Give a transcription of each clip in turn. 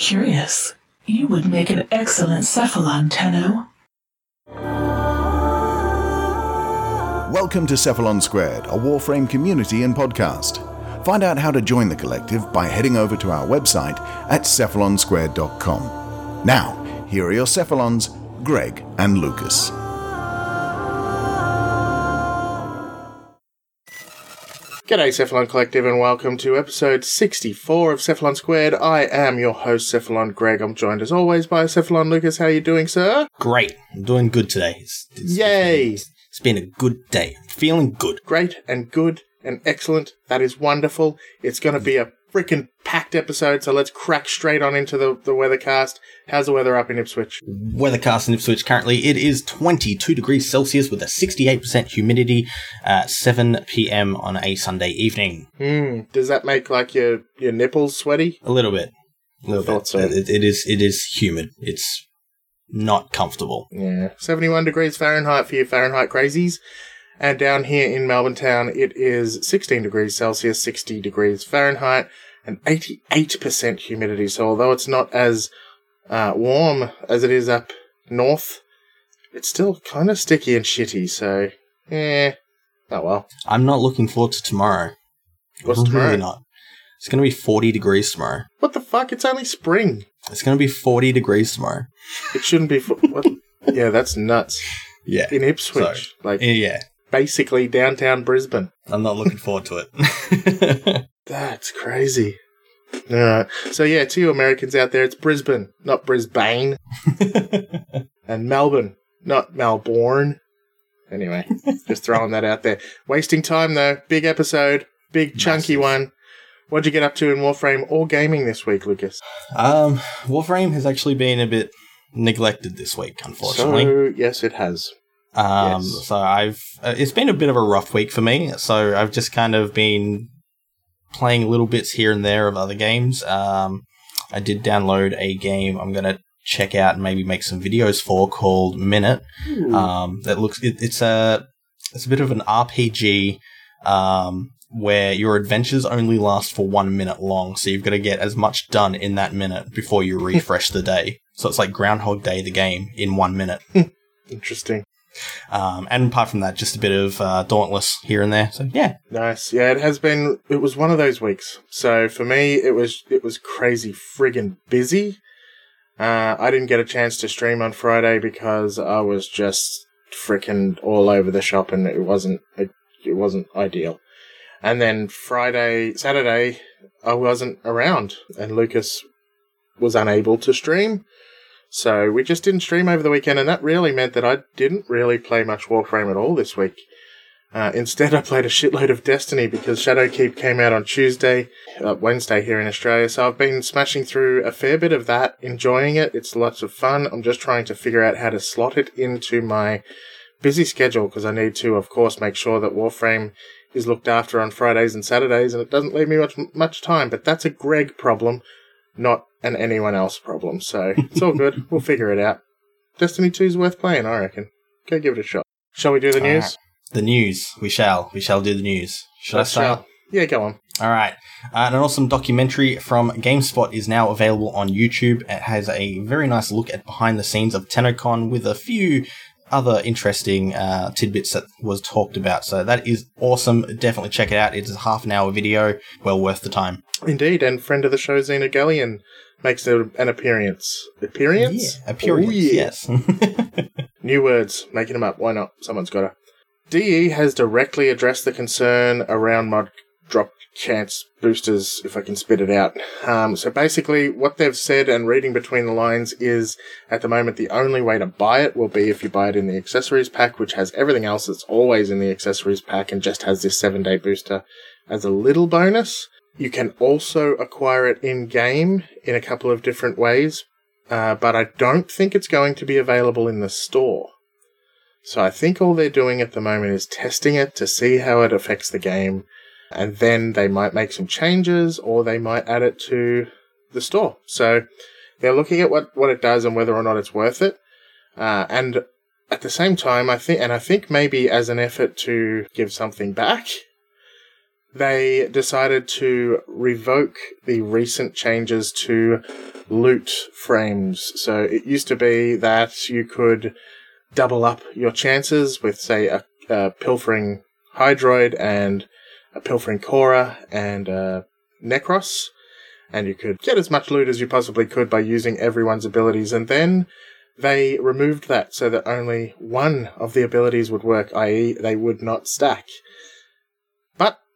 Curious. You would make an excellent cephalon, Tenno. Welcome to Cephalon Squared, a Warframe community and podcast. Find out how to join the collective by heading over to our website at cephalonsquared.com. Now, here are your Cephalons, Greg and Lucas. G'day, Cephalon Collective, and welcome to episode 64 of Cephalon Squared. I am your host, Cephalon Greg. I'm joined as always by Cephalon Lucas. How are you doing, sir? Great. I'm doing good today. It's, it's, Yay! It's, it's been a good day. Feeling good. Great and good and excellent. That is wonderful. It's going to be a freaking packed episode, so let's crack straight on into the, the weathercast. How's the weather up in Ipswich? Weathercast in Ipswich currently, it is 22 degrees Celsius with a 68% humidity at 7 p.m. on a Sunday evening. Hmm. Does that make like your, your nipples sweaty? A little bit. A little bit. so. It, it is it is humid. It's not comfortable. Yeah. 71 degrees Fahrenheit for you Fahrenheit crazies. And down here in Melbourne town, it is 16 degrees Celsius, 60 degrees Fahrenheit, and 88% humidity. So although it's not as uh, warm as it is up north, it's still kind of sticky and shitty. So, eh. Oh well. I'm not looking forward to tomorrow. What's really tomorrow? not. It's going to be 40 degrees tomorrow. What the fuck? It's only spring. It's going to be 40 degrees tomorrow. It shouldn't be. What? Yeah, that's nuts. Yeah. In Ipswich, like Yeah. Basically downtown Brisbane. I'm not looking forward to it. That's crazy. All right. So yeah, to you Americans out there, it's Brisbane, not Brisbane, and Melbourne, not Melbourne. Anyway, just throwing that out there. Wasting time though. Big episode, big chunky Massive. one. What'd you get up to in Warframe or gaming this week, Lucas? Um, Warframe has actually been a bit neglected this week, unfortunately. So yes, it has. Um, yes. so I've uh, it's been a bit of a rough week for me. So I've just kind of been playing little bits here and there of other games. Um, I did download a game. I'm gonna check out and maybe make some videos for called Minit. Um, that looks it, it's a it's a bit of an RPG. Um, where your adventures only last for one minute long, so you've got to get as much done in that minute before you refresh the day. So it's like Groundhog Day, the game, in one minute. Interesting. Um, and apart from that, just a bit of uh, Dauntless here and there. So yeah, Nice. Yeah, it has been. It was one of those weeks. So for me, it was it was crazy friggin' busy. Uh, I didn't get a chance to stream on Friday because I was just frickin' all over the shop, and it wasn't it, it wasn't ideal. And then Friday, Saturday, I wasn't around, and Lucas was unable to stream. So we just didn't stream over the weekend, and that really meant that I didn't really play much Warframe at all this week. Uh, instead, I played a shitload of Destiny because Shadowkeep came out on Tuesday, uh, Wednesday here in Australia. So I've been smashing through a fair bit of that, enjoying it. It's lots of fun. I'm just trying to figure out how to slot it into my busy schedule because I need to, of course, make sure that Warframe is looked after on Fridays and Saturdays, and it doesn't leave me much much time. But that's a Greg problem, not an anyone else problem. So it's all good. we'll figure it out. Destiny 2 is worth playing, I reckon. Go give it a shot. Shall we do the All news? right. the news. We shall. We shall do the news. Should I start? Yeah, go on. All right. Uh, an awesome documentary from GameSpot is now available on YouTube. It has a very nice look at behind the scenes of TennoCon with a few other interesting uh, tidbits that was talked about. So that is awesome. Definitely check it out. It's a half an hour video, well worth the time. Indeed, and friend of the show, Xenogelion, makes an appearance. Appearance? Yeah, appearance. Oh, yeah. Yes. New words, making them up. Why not? Someone's got to. DE has directly addressed the concern around mod drop chance boosters, if I can spit it out. Um, so basically, what they've said and reading between the lines is at the moment the only way to buy it will be if you buy it in the accessories pack, which has everything else that's always in the accessories pack and just has this seven day booster as a little bonus. You can also acquire it in game in a couple of different ways, uh, but I don't think it's going to be available in the store. So I think all they're doing at the moment is testing it to see how it affects the game, and then they might make some changes or they might add it to the store. So they're looking at what, what it does and whether or not it's worth it. Uh, and at the same time, I think, and I think maybe as an effort to give something back, they decided to revoke the recent changes to loot frames. So it used to be that you could double up your chances with, say, a, a pilfering Hydroid and a pilfering Khora and a Necros. And you could get as much loot as you possibly could by using everyone's abilities. And then they removed that so that only one of the abilities would work, i.e., they would not stack.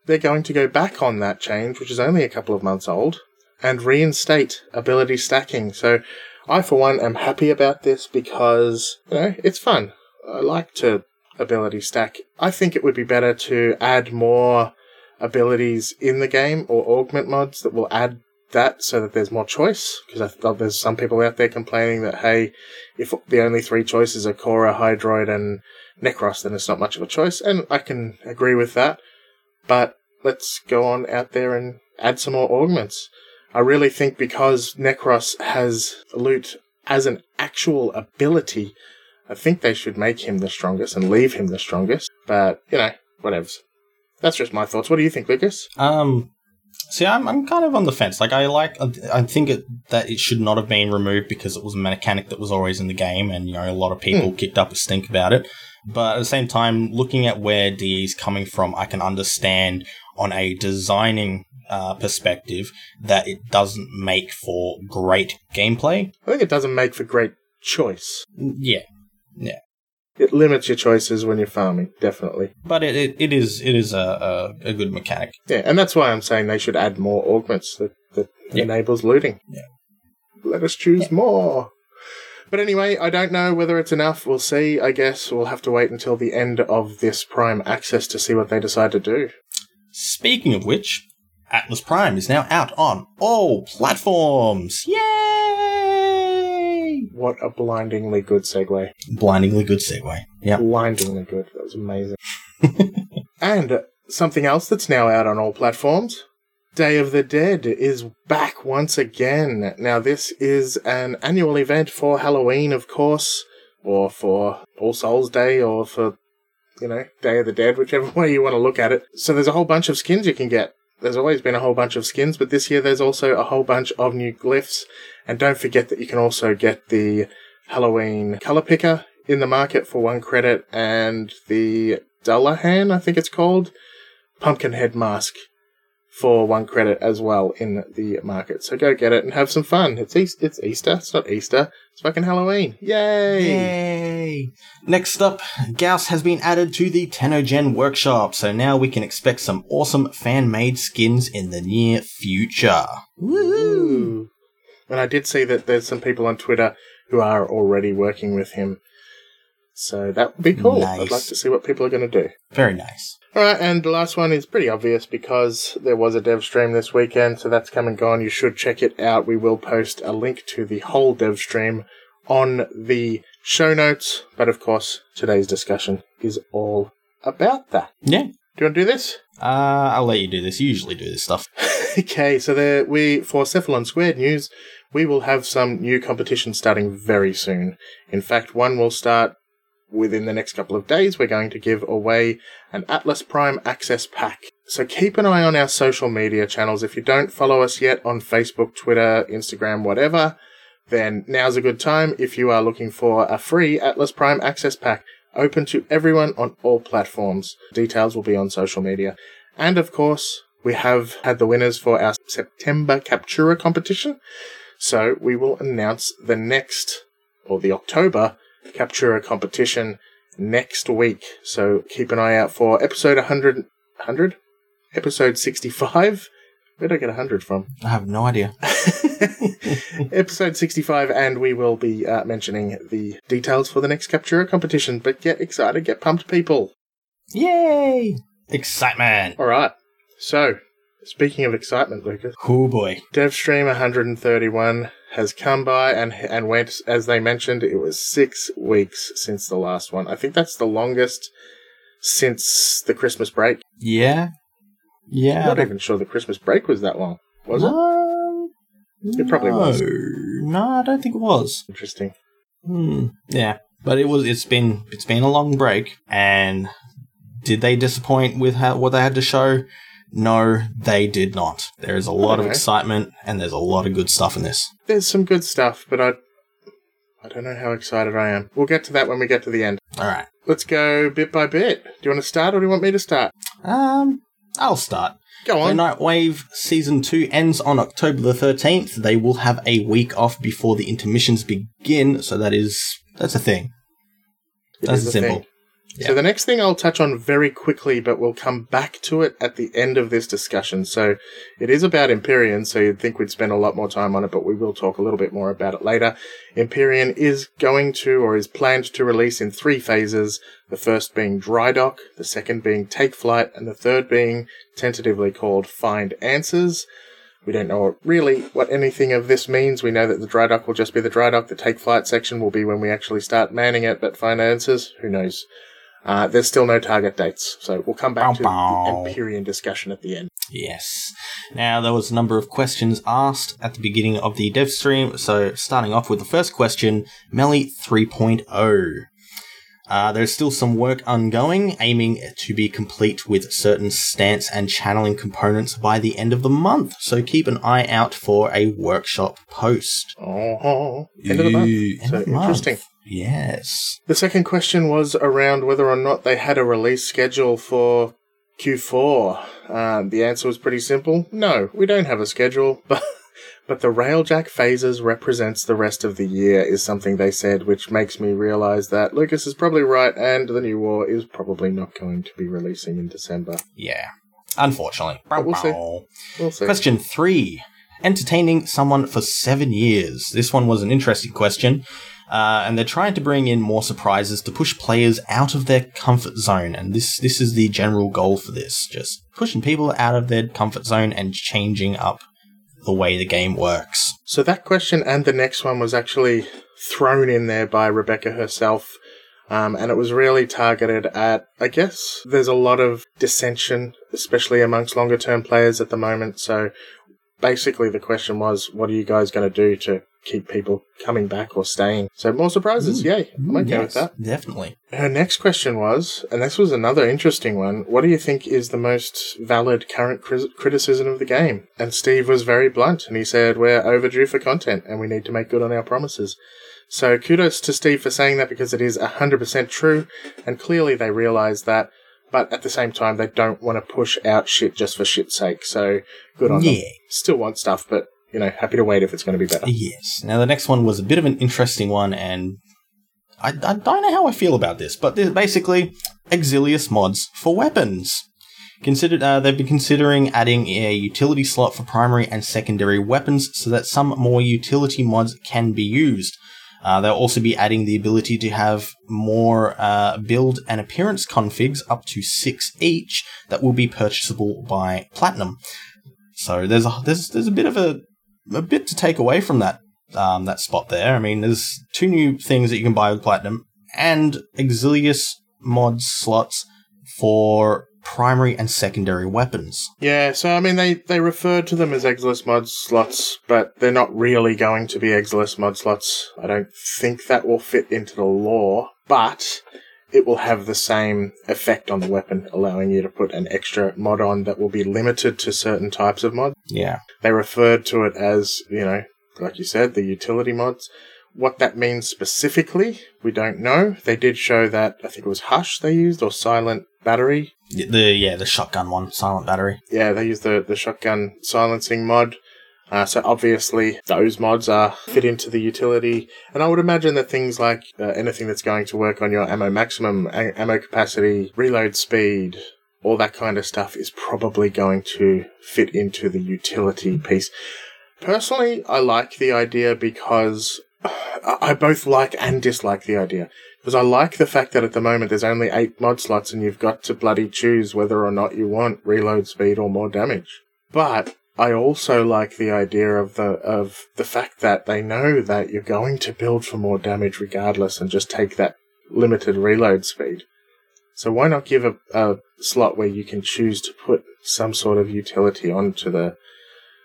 They're going to go back on that change, which is only a couple of months old, and reinstate ability stacking. So I, for one, am happy about this because, you know, it's fun. I like to ability stack. I think it would be better to add more abilities in the game or augment mods that will add that so that there's more choice. Because there's some people out there complaining that, hey, if the only three choices are Khora, Hydroid, and Necros, then it's not much of a choice. And I can agree with that. But let's go on out there and add some more augments. I really think because Necros has loot as an actual ability, I think they should make him the strongest and leave him the strongest. But, you know, whatevs. That's just my thoughts. What do you think, Lucas? Um, see, I'm, I'm kind of on the fence. Like, I like, I think it, that it should not have been removed because it was a mechanic that was always in the game, and you know, a lot of people Hmm. kicked up a stink about it. But at the same time, looking at where DE's coming from, I can understand on a designing uh, perspective that it doesn't make for great gameplay. I think it doesn't make for great choice. Yeah, yeah. It limits your choices when you're farming, definitely. but it, it, it is it is a, a, a good mechanic. Yeah, and that's why I'm saying they should add more augments that, that Yeah. enables looting. Yeah. Let us choose more. But anyway, I don't know whether it's enough. We'll see. I guess we'll have to wait until the end of this Prime access to see what they decide to do. Speaking of which, Atlas Prime is now out on all platforms. Yay! What a blindingly good segue. Blindingly good segue. Yeah. Blindingly good. That was amazing. and something else that's now out on all platforms Day of the Dead is back once again. Now, this is an annual event for Halloween, of course, or for All Souls Day, or for, you know, Day of the Dead, whichever way you want to look at it. So there's a whole bunch of skins you can get. There's always been a whole bunch of skins, but this year there's also a whole bunch of new glyphs. And don't forget that you can also get the Halloween color picker in the market for one credit and the Dullahan, I think it's called, pumpkin head mask for one credit as well in the market. So go get it and have some fun. It's East- it's Easter. It's not Easter. It's fucking Halloween. Yay! Yay! Next up, Gauss has been added to the TennoGen workshop, so now we can expect some awesome fan made skins in the near future. Ooh. And I did see that there's some people on Twitter who are already working with him. So that would be cool. Nice. I'd like to see what people are going to do. Very nice. All right, and the last one is pretty obvious because there was a dev stream this weekend, so that's come and gone. You should check it out. We will post a link to the whole dev stream on the show notes, but of course, today's discussion is all about that. Yeah. Do you want to do this? Uh, I'll let you do this. You usually do this stuff. okay, so there we for Cephalon Squared news, we will have some new competitions starting very soon. In fact, one will start within the next couple of days. We're going to give away an Atlas Prime Access Pack. So keep an eye on our social media channels. If you don't follow us yet on Facebook, Twitter, Instagram, whatever, then now's a good time if you are looking for a free Atlas Prime Access Pack open to everyone on all platforms. Details will be on social media. And of course, we have had the winners for our September Captura competition. So we will announce the next, or the October Captura competition next week. So keep an eye out for episode 100, 100? Episode 65? Where did I get 100 from? I have no idea. episode 65, and we will be uh, mentioning the details for the next Captura competition. But get excited, get pumped, people. Yay! Excitement! All right. So, speaking of excitement, Lucas, Oh boy. DevStream 131 has come by and and went. As they mentioned, it was six weeks since the last one. I think that's the longest since the Christmas break. Yeah. Yeah. I'm not even sure the Christmas break was that long. Was it? Um, It probably no. was. No, I don't think it was. Interesting. Hmm. Yeah, but it was. It's been. It's been a long break, and did they disappoint with how, what they had to show? No, they did not. There is a lot of excitement and there's a lot of good stuff in this. There's some good stuff, but I, I don't know how excited I am. We'll get to that when we get to the end. All right. Let's go bit by bit. Do you want to start or do you want me to start? Um, I'll start. Go on. Nightwave season two ends on October the thirteenth. They will have a week off before the intermissions begin, so that is that's a thing. It That's a simple. thing. Yeah. So the next thing I'll touch on very quickly, but we'll come back to it at the end of this discussion. So it is about Empyrean, so you'd think we'd spend a lot more time on it, but we will talk a little bit more about it later. Empyrean is going to, or is planned to release in three phases. The first being Dry Dock, the second being Take Flight, and the third being tentatively called Find Answers. We don't know really what anything of this means. We know that the dry dock will just be the dry dock. The take flight section will be when we actually start manning it, but find answers, who knows? Uh, there's still no target dates, so we'll come back Bow, to bow. the Empyrean discussion at the end. Yes. Now, there was a number of questions asked at the beginning of the dev stream. So, starting off with the first question Melee 3.0. Uh, there's still some work ongoing, aiming to be complete with certain stance and channeling components by the end of the month. So, keep an eye out for a workshop post. Oh, end of the month. End So of the month. interesting. Yes. The second question was around whether or not they had a release schedule for Q4. Um, the answer was pretty simple. No, we don't have a schedule, but but the Railjack phases represents the rest of the year is something they said, which makes me realize that Lucas is probably right, and the new war is probably not going to be releasing in December. Yeah. Unfortunately. But we'll see. We'll see. Question three. Entertaining someone for seven years. This one was an interesting question. Uh, and they're trying to bring in more surprises to push players out of their comfort zone. And this, this is the general goal for this. Just pushing people out of their comfort zone and changing up the way the game works. So that question and the next one was actually thrown in there by Rebecca herself. Um, and it was really targeted at, I guess, there's a lot of dissension, especially amongst longer term players at the moment. So basically the question was, what are you guys going to do to keep people coming back or staying? So more surprises. Mm. Yay. I'm mm, okay with that. Definitely. Her next question was, and this was another interesting one, what do you think is the most valid current cri- criticism of the game? And Steve was very blunt and he said, we're overdue for content and we need to make good on our promises. So kudos to Steve for saying that because it is 100% true and clearly they realize that, but at the same time they don't want to push out shit just for shit's sake. So good on them. Yeah. Still want stuff, but you know, happy to wait if it's going to be better. Yes. Now, the next one was a bit of an interesting one, and I, I don't know how I feel about this, but they're basically Exilus mods for weapons. Considered, uh, they've been considering adding a utility slot for primary and secondary weapons so that some more utility mods can be used. Uh, they'll also be adding the ability to have more uh, build and appearance configs up to six each that will be purchasable by Platinum. So there's a there's there's a bit of a a bit to take away from that um, that spot there. I mean, there's two new things that you can buy with Platinum and Exilus mod slots for primary and secondary weapons. Yeah, so I mean, they, they refer to them as Exilus mod slots, but they're not really going to be Exilus mod slots. I don't think that will fit into the law, but it will have the same effect on the weapon, allowing you to put an extra mod on that will be limited to certain types of mods. Yeah. They referred to it as, you know, like you said, the utility mods. What that means specifically, we don't know. They did show that, I think it was Hush they used, or Silent Battery, The yeah, the shotgun one, silent battery. yeah, they used the, the shotgun silencing mod. Uh, so obviously those mods are fit into the utility, and I would imagine that things like uh, anything that's going to work on your ammo maximum, a- ammo capacity, reload speed, all that kind of stuff is probably going to fit into the utility piece. Personally, I like the idea because I I both like and dislike the idea. Because I like the fact that at the moment there's only eight mod slots and you've got to bloody choose whether or not you want reload speed or more damage. But I also like the idea of the of the fact that they know that you're going to build for more damage regardless and just take that limited reload speed. So why not give a, a slot where you can choose to put some sort of utility onto the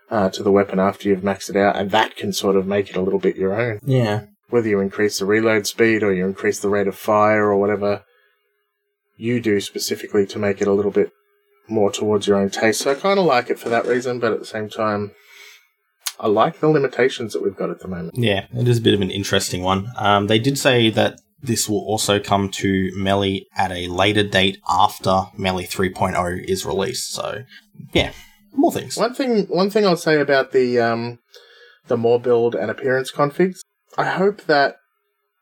uh, to the weapon after you've maxed it out, and that can sort of make it a little bit your own Yeah. whether you increase the reload speed or you increase the rate of fire or whatever you do specifically to make it a little bit more towards your own taste. So I kind of like it for that reason, but at the same time, I like the limitations that we've got at the moment. Yeah, it is a bit of an interesting one. Um, they did say that this will also come to Melee at a later date after Melee 3.0 is released. So, yeah, more things. One thing, one thing I'll say about the um, the more build and appearance configs, I hope that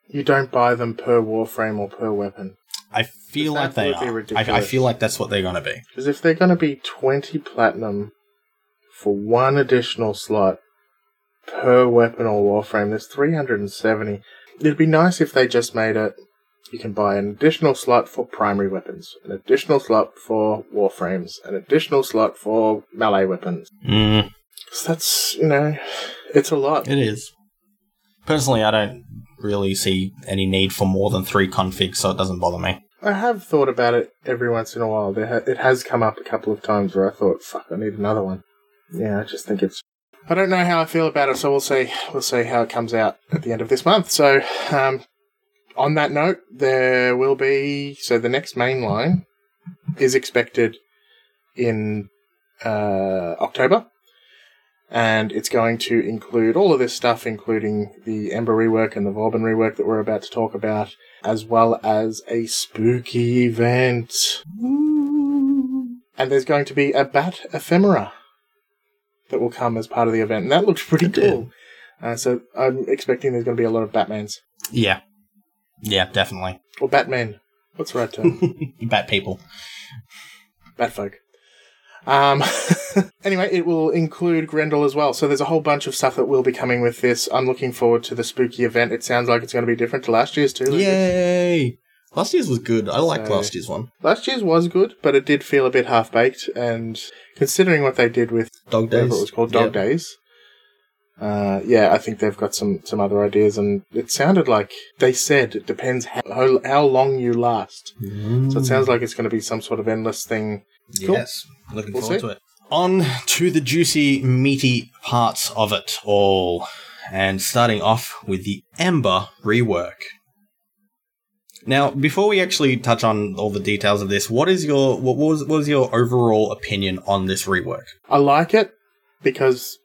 you don't buy them per warframe or per weapon. I feel like they are. I, I feel like that's what they're going to be. Because if they're going to be 20 platinum for one additional slot per weapon or warframe, there's 370. It'd be nice if they just made it you can buy an additional slot for primary weapons, an additional slot for warframes, an additional slot for melee weapons. Mm, So that's, you know, it's a lot. it is. Personally, I don't really see any need for more than three configs, so it doesn't bother me. I have thought about it every once in a while. Ha- it has come up a couple of times where I thought, "Fuck, I need another one." Yeah, I just think it's. I don't know how I feel about it, so we'll see. We'll see how it comes out at the end of this month. So, um, on that note, there will be so the next main line is expected in uh, October, and it's going to include all of this stuff, including the Ember rework and the Vauban rework that we're about to talk about as well as a spooky event. And there's going to be a bat ephemera that will come as part of the event, and that looks pretty It cool. Uh, so I'm expecting there's going to be a lot of Batmans Yeah. Yeah, definitely. or Batman. What's the right term? Bat people. Batfolk. Um, anyway, it will include Grendel as well. So there's a whole bunch of stuff that will be coming with this. I'm looking forward to the spooky event. It sounds like it's going to be different to last year's too. Yay! Last year's was good. I liked So- last year's one. Last year's was good, but it did feel a bit half baked. And considering what they did with Dog Days. it was called, Dog Yeah. Days, uh, yeah, I think they've got some some other ideas. And it sounded like they said it depends how how long you last. So it sounds like it's going to be some sort of endless thing. Cool. Yes, looking We'll forward see. to it. On to the juicy, meaty parts of it all, and starting off with the Ember rework. Now, before we actually touch on all the details of this, what is your what was what was your overall opinion on this rework? I like it because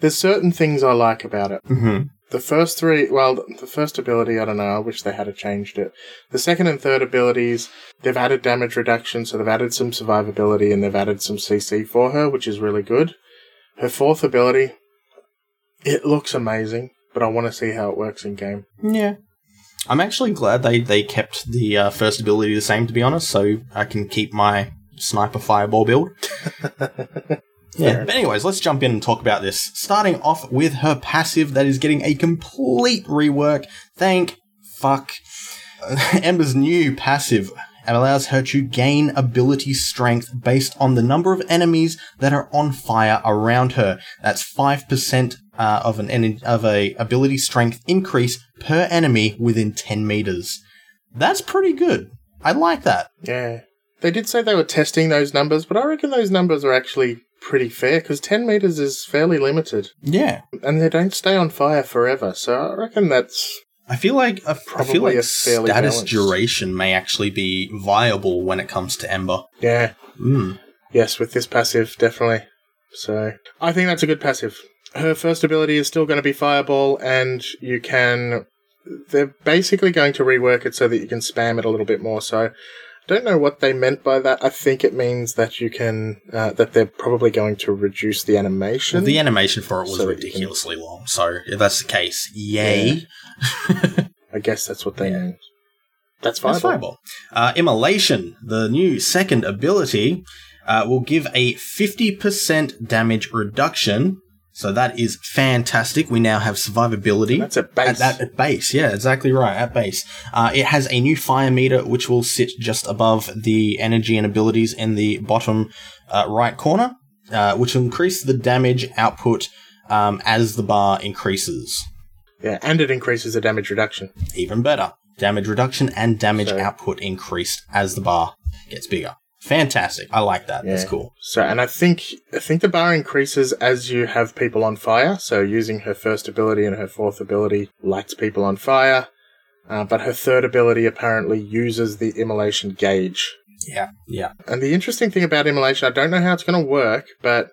there's certain things I like about it. Mm-hmm. The first three, well, the first ability, I don't know. I wish they had changed it. The second and third abilities, they've added damage reduction, so they've added some survivability and they've added some CC for her, which is really good. Her fourth ability, it looks amazing, but I want to see how it works in game. Yeah. I'm actually glad they, they kept the uh, first ability the same, to be honest, so I can keep my sniper fireball build. yeah. But, anyways, let's jump in and talk about this. Starting off with her passive that is getting a complete rework. Thank fuck. Ember's new passive allows her to gain ability strength based on the number of enemies that are on fire around her. That's 5% uh, of an en- of a ability strength increase per enemy within 10 meters. That's pretty good. I like that. Yeah. They did say they were testing those numbers, but I reckon those numbers are actually pretty fair because 10 meters is fairly limited Yeah. and they don't stay on fire forever. So I reckon that's I feel like I Probably feel like a status balanced. duration may actually be viable when it comes to Ember. yeah. Mm. Yes, with this passive, definitely. So I think that's a good passive. Her first ability is still going to be Fireball, and you can. They're basically going to rework it so that you can spam it a little bit more. So I don't know what they meant by that. I think it means that you can. Uh, that they're probably going to reduce the animation. Well, the animation for it was So you can- ridiculously long. So if that's the case, yay. I guess that's what they Yeah. mean. That's That's Fireball. fireball. Uh, Immolation, the new second ability, uh, will give a 50% damage reduction. So that is fantastic. We now have survivability. That's a base. At, at, at base, yeah, exactly right. At base, uh, it has a new fire meter which will sit just above the energy and abilities in the bottom uh, right corner, uh, which will increase the damage output um, as the bar increases. yeah, and it increases the damage reduction. Even better, damage reduction and damage So- output increased as the bar gets bigger. Fantastic! I like that. That's cool. So, and I think I think the bar increases as you have people on fire. So, using her first ability and her fourth ability lights people on fire, uh, but her third ability apparently uses the immolation gauge. Yeah, yeah. And the interesting thing about immolation, I don't know how it's going to work, but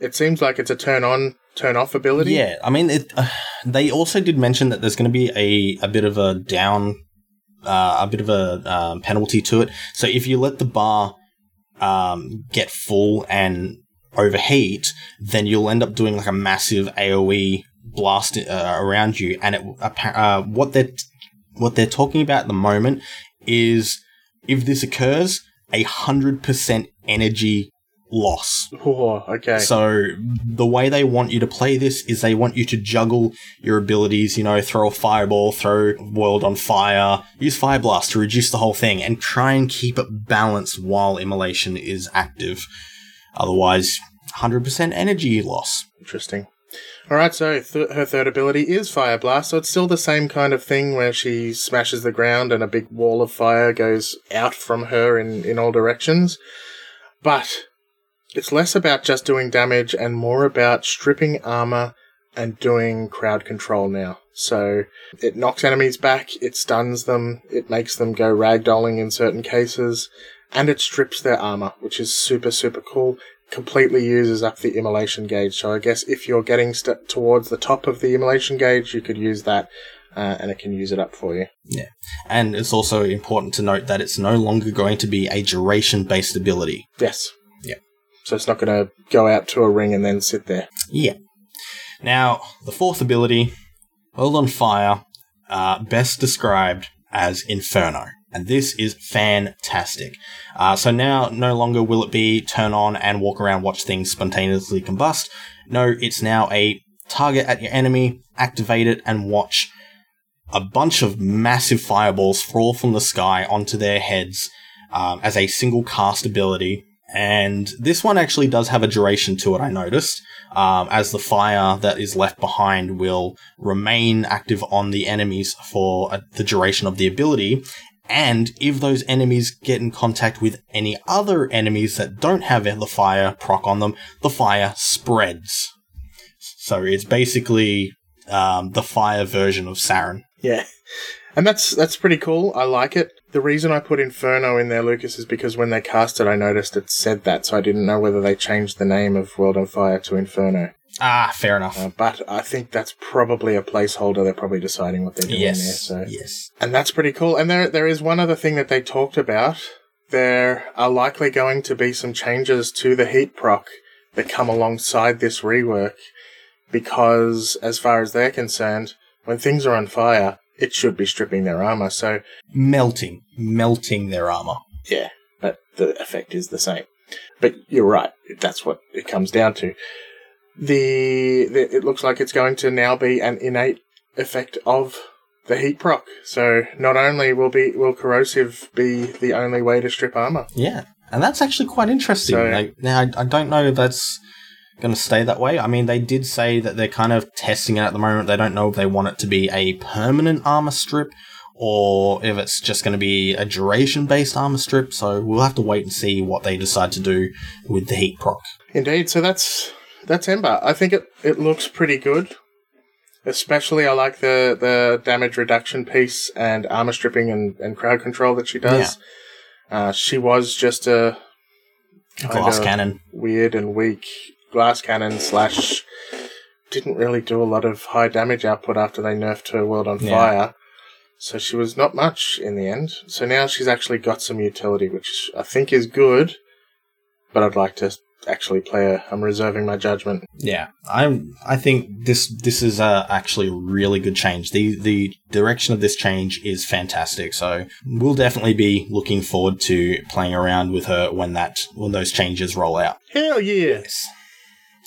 it seems like it's a turn on, turn off ability. Yeah, I mean, it, uh, they also did mention that there's going to be a, a bit of a down, uh, a bit of a um, penalty to it. So if you let the bar um, get full and overheat, then you'll end up doing like a massive AOE blast uh, around you. And it, uh, what they're what they're talking about at the moment is if this occurs, a hundred percent energy loss. Oh, okay. So the way they want you to play this is they want you to juggle your abilities, you know, throw a fireball, throw world on fire, use fire blast to reduce the whole thing and try and keep it balanced while immolation is active. Otherwise, 100% energy loss. Interesting. All right, so th- her third ability is Fire Blast, so it's still the same kind of thing where she smashes the ground and a big wall of fire goes out from her in, in all directions. But it's less about just doing damage and more about stripping armor and doing crowd control now. So it knocks enemies back, it stuns them, it makes them go ragdolling in certain cases, and it strips their armor, which is super, super cool completely uses up the immolation gauge. So I guess if you're getting st- towards the top of the immolation gauge, you could use that. Uh, and it can use it up for you. Yeah. And it's also important to note that it's no longer going to be a duration based ability. Yes. So it's not going to go out to a ring and then sit there. Yeah. Now, the fourth ability, World on Fire, uh, best described as Inferno. And this is fantastic. Uh, so now, no longer will it be turn on and walk around, watch things spontaneously combust. No, it's now a target at your enemy, activate it, and watch a bunch of massive fireballs fall from the sky onto their heads um, as a single cast ability. And this one actually does have a duration to it, I noticed, um, as the fire that is left behind will remain active on the enemies for uh, the duration of the ability. And if those enemies get in contact with any other enemies that don't have the fire proc on them, the fire spreads. So it's basically um, the fire version of Saryn. Yeah. And that's that's pretty cool. I like it. The reason I put Inferno in there, Lucas, is because when they cast it, I noticed it said that, so I didn't know whether they changed the name of World on Fire to Inferno. Ah, fair enough. Uh, but I think that's probably a placeholder. They're probably deciding what they're doing yes. there. So Yes. and that's pretty cool. And there there is one other thing that they talked about. There are likely going to be some changes to the heat proc that come alongside this rework because as far as they're concerned, when things are on fire, it should be stripping their armor. So Melting. Melting their armor. yeah, but the effect is the same. But you're right. That's what it comes down to. The, the it looks like it's going to now be an innate effect of the heat proc. So not only will be will corrosive be the only way to strip armor. Yeah. And that's actually quite interesting. So- like, now, I, I don't know if that's going to stay that way. I mean, they did say that they're kind of testing it at the moment. They don't know if they want it to be a permanent armor strip or if it's just going to be a duration based armor strip. So we'll have to wait and see what they decide to do with the heat proc. Indeed. So that's that's Ember. I think it it looks pretty good. Especially, I like the the damage reduction piece and armor stripping and, and crowd control that she does. Uh, she was just a Glass cannon. weird and weak glass cannon slash. Didn't really do a lot of high damage output after they nerfed her world on Yeah. fire. So she was not much in the end. So now she's actually got some utility, which I think is good. But I'd like to actually play her. I'm reserving my judgment. Yeah, I'm. I think this this is uh, actually a really good change. the The direction of this change is fantastic. So we'll definitely be looking forward to playing around with her when that when those changes roll out. Hell yeah! Yes.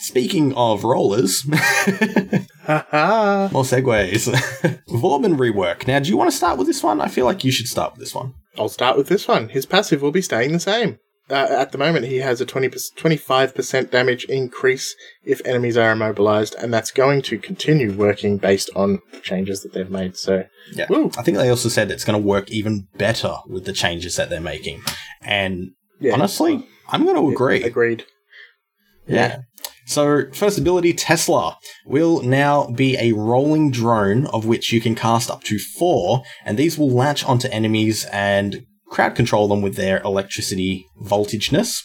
Speaking of rollers, more segues. Rework. Now, do you want to start with this one? I feel like you should start with this one. I'll start with this one. His passive will be staying the same. Uh, at the moment, he has a 20 25% damage increase if enemies are immobilized, and that's going to continue working based on the changes that they've made. So, Yeah. Woo. I think they also said it's going to work even better with the changes that they're making. And yeah. honestly, I'm going to agree. Agreed. Yeah. So, first ability, Tesla, will now be a rolling drone of which you can cast up to four, and these will latch onto enemies and crowd control them with their electricity voltageness.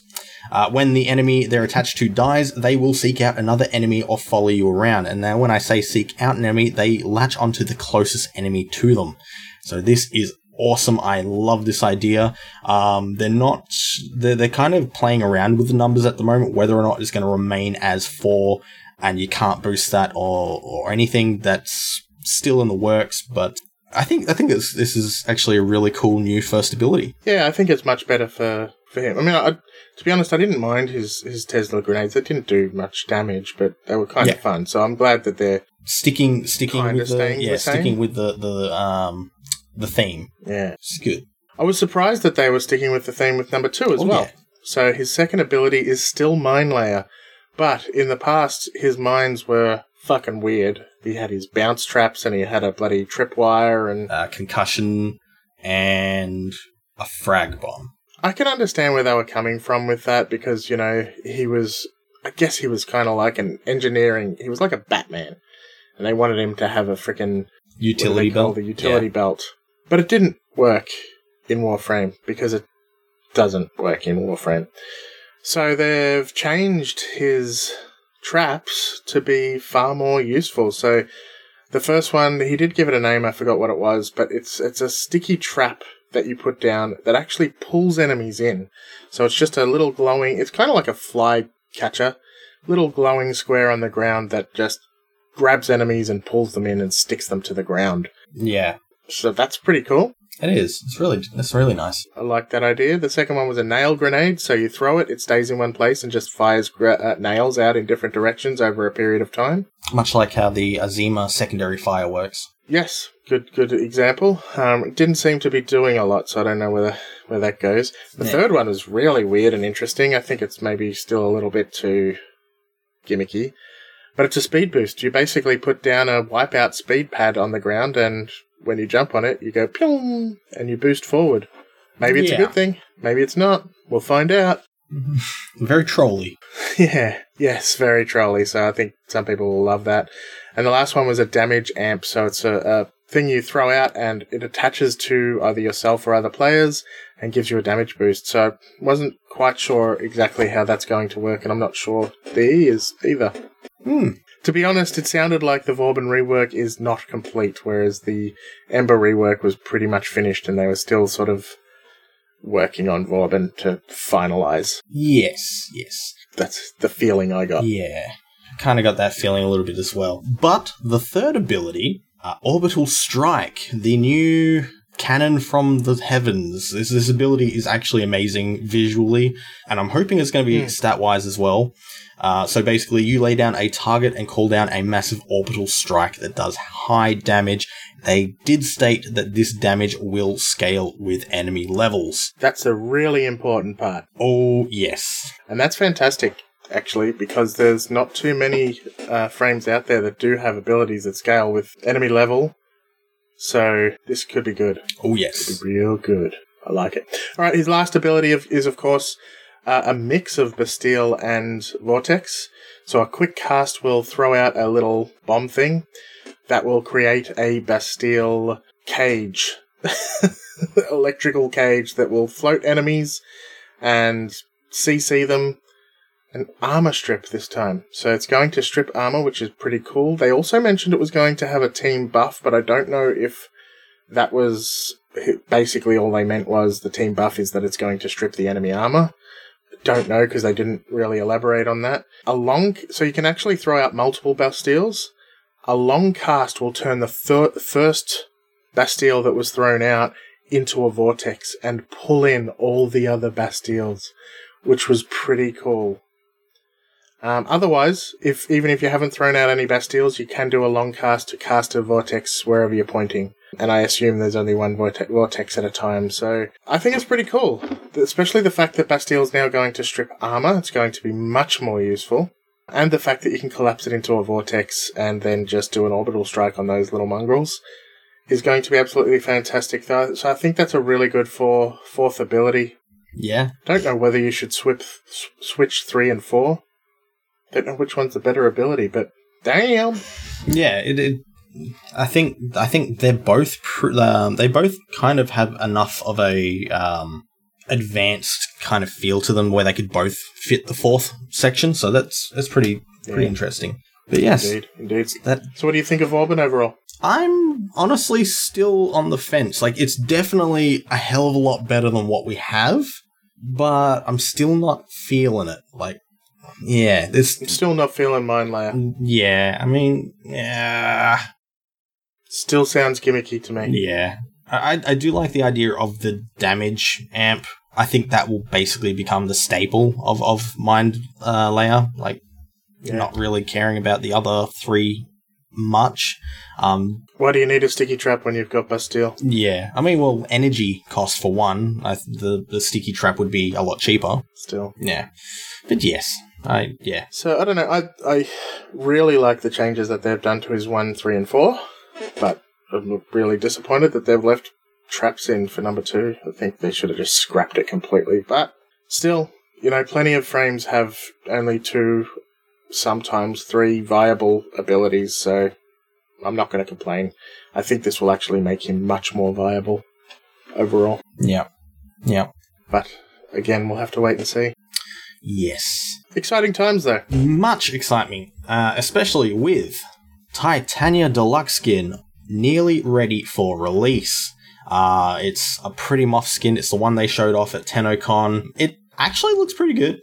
Uh, when the enemy they're attached to dies, they will seek out another enemy or follow you around. And now, when I say seek out an enemy, they latch onto the closest enemy to them. So this is awesome. I love this idea. Um, they're not, they're, they're kind of playing around with the numbers at the moment, whether or not it's going to remain as four and you can't boost that or, or anything that's still in the works. But I think, I think this, this is actually a really cool new first ability. Yeah, I think it's much better for, for him. I mean, I, to be honest, I didn't mind his, his Tesla grenades. They didn't do much damage, but they were kind Yeah. of fun. So I'm glad that they're, Sticking, sticking with the, yeah, the sticking with the, the, um, the theme. yeah. It's good. I was surprised that they were sticking with the theme with number two as Oh, well. yeah. So his second ability is still Mine Layer, but in the past his minds were fucking weird. He had his bounce traps and he had a bloody tripwire and Uh, concussion and a frag bomb. I can understand where they were coming from with that because, you know, he was I guess he was kind of like an engineering, he was like a Batman. And they wanted him to have a freaking Utility belt. the utility belt. But it didn't work in Warframe because it doesn't work in Warframe. So they've changed his traps to be far more useful. So the first one, he did give it a name, I forgot what it was, but it's it's a sticky trap that you put down that actually pulls enemies in. So it's just a little glowing, it's kind of like a fly catcher, little glowing square on the ground that just grabs enemies and pulls them in and sticks them to the ground. Yeah, So that's pretty cool. it is. It's really, that's really nice. I like that idea. The second one was a nail grenade. So you throw it, it stays in one place and just fires gra- uh, nails out in different directions over a period of time. Much like how the Azima secondary fire works. Yes, good good example. Um, it didn't seem to be doing a lot, so I don't know where where that goes. The Yeah. third one was really weird and interesting. I think it's maybe still a little bit too gimmicky, but it's a speed boost. You basically put down a wipeout speed pad on the ground, and when you jump on it, you go pyong, and you boost forward. Maybe it's Yeah. a good thing. Maybe it's not. We'll find out. Very trolly. Yeah, yes, very trolly. So I think some people will love that. And the last one was a damage amp. So it's a, a thing you throw out and it attaches to either yourself or other players and gives you a damage boost. So I wasn't quite sure exactly how that's going to work, and I'm not sure the E is either. Hmm. To be honest, it sounded like the Vauban rework is not complete, whereas the Ember rework was pretty much finished and they were still sort of working on Vauban to finalize. Yes, yes. That's the feeling I got. Yeah. Kind of got that feeling a little bit as well. But the third ability, uh, Orbital Strike, the new cannon from the heavens. This, this ability is actually amazing visually, and I'm hoping it's going to be Hmm. stat wise as well. Uh, so basically, you lay down a target and call down a massive orbital strike that does high damage. They did state that this damage will scale with enemy levels. That's a really important part. Oh, yes. And that's fantastic, actually, because there's not too many uh, frames out there that do have abilities that scale with enemy level. So this could be good. Oh, Could yes. be real good. I like it. All right, his last ability of, is, of course, uh, a mix of Bastille and Vortex. So a quick cast will throw out a little bomb thing that will create a Bastille cage. Electrical cage that will float enemies and CC them. An armor strip this time. So it's going to strip armor, which is pretty cool. They also mentioned it was going to have a team buff, but I don't know if that was basically all they meant was the team buff is that it's going to strip the enemy armor. Don't know because they didn't really elaborate on that. A long, so you can actually throw out multiple bastilles. A long cast will turn the fir- first bastille that was thrown out into a vortex and pull in all the other bastilles, which was pretty cool. Um, otherwise, if even if you haven't thrown out any bastilles, you can do a long cast to cast a vortex wherever you're pointing. And I assume there's only one vorte- vortex at a time, so I think it's pretty cool. Especially the fact that Bastille's now going to strip armor, it's going to be much more useful. And the fact that you can collapse it into a vortex and then just do an orbital strike on those little mongrels is going to be absolutely fantastic. Though. So I think that's a really good for fourth ability. Yeah. Don't know whether you should swip, switch three and four. Don't know which one's the better ability, but damn. Yeah, it, it I think I think they're both pr- um, they both kind of have enough of a um, advanced kind of feel to them where they could both fit the fourth section. So that's that's pretty pretty Yeah. interesting. But yes, Indeed, indeed. that So, what do you think of Vauban overall? I'm honestly still on the fence. Like, it's definitely a hell of a lot better than what we have, but I'm still not feeling it. Like, yeah, this, I'm still not feeling Minelayer. yeah, I mean, yeah, Still sounds gimmicky to me. yeah. I, I- do like the idea of the damage amp. I think that will basically become the staple of, of Mind uh, Layer. Like, Yeah. not really caring about the other three much. Um, Why do you need a sticky trap when you've got Bastille? Yeah, I mean, well, energy cost for one. I, th- the the sticky trap would be a lot cheaper. Still. Yeah, but yes, I yeah, So I don't know. I I really like the changes that they've done to his one, three, and four, but I'm really disappointed that they've left traps in for number two. I think they should have just scrapped it completely. But still, you know, plenty of frames have only two, sometimes three viable abilities. So I'm not going to complain. I think this will actually make him much more viable overall. yeah, yeah, But again, we'll have to wait and see. yes. Exciting times though. Much excitement, uh, especially with Titania Deluxe skin nearly ready for release. Uh, it's a pretty moth skin. It's the one they showed off at TennoCon. It actually looks pretty good.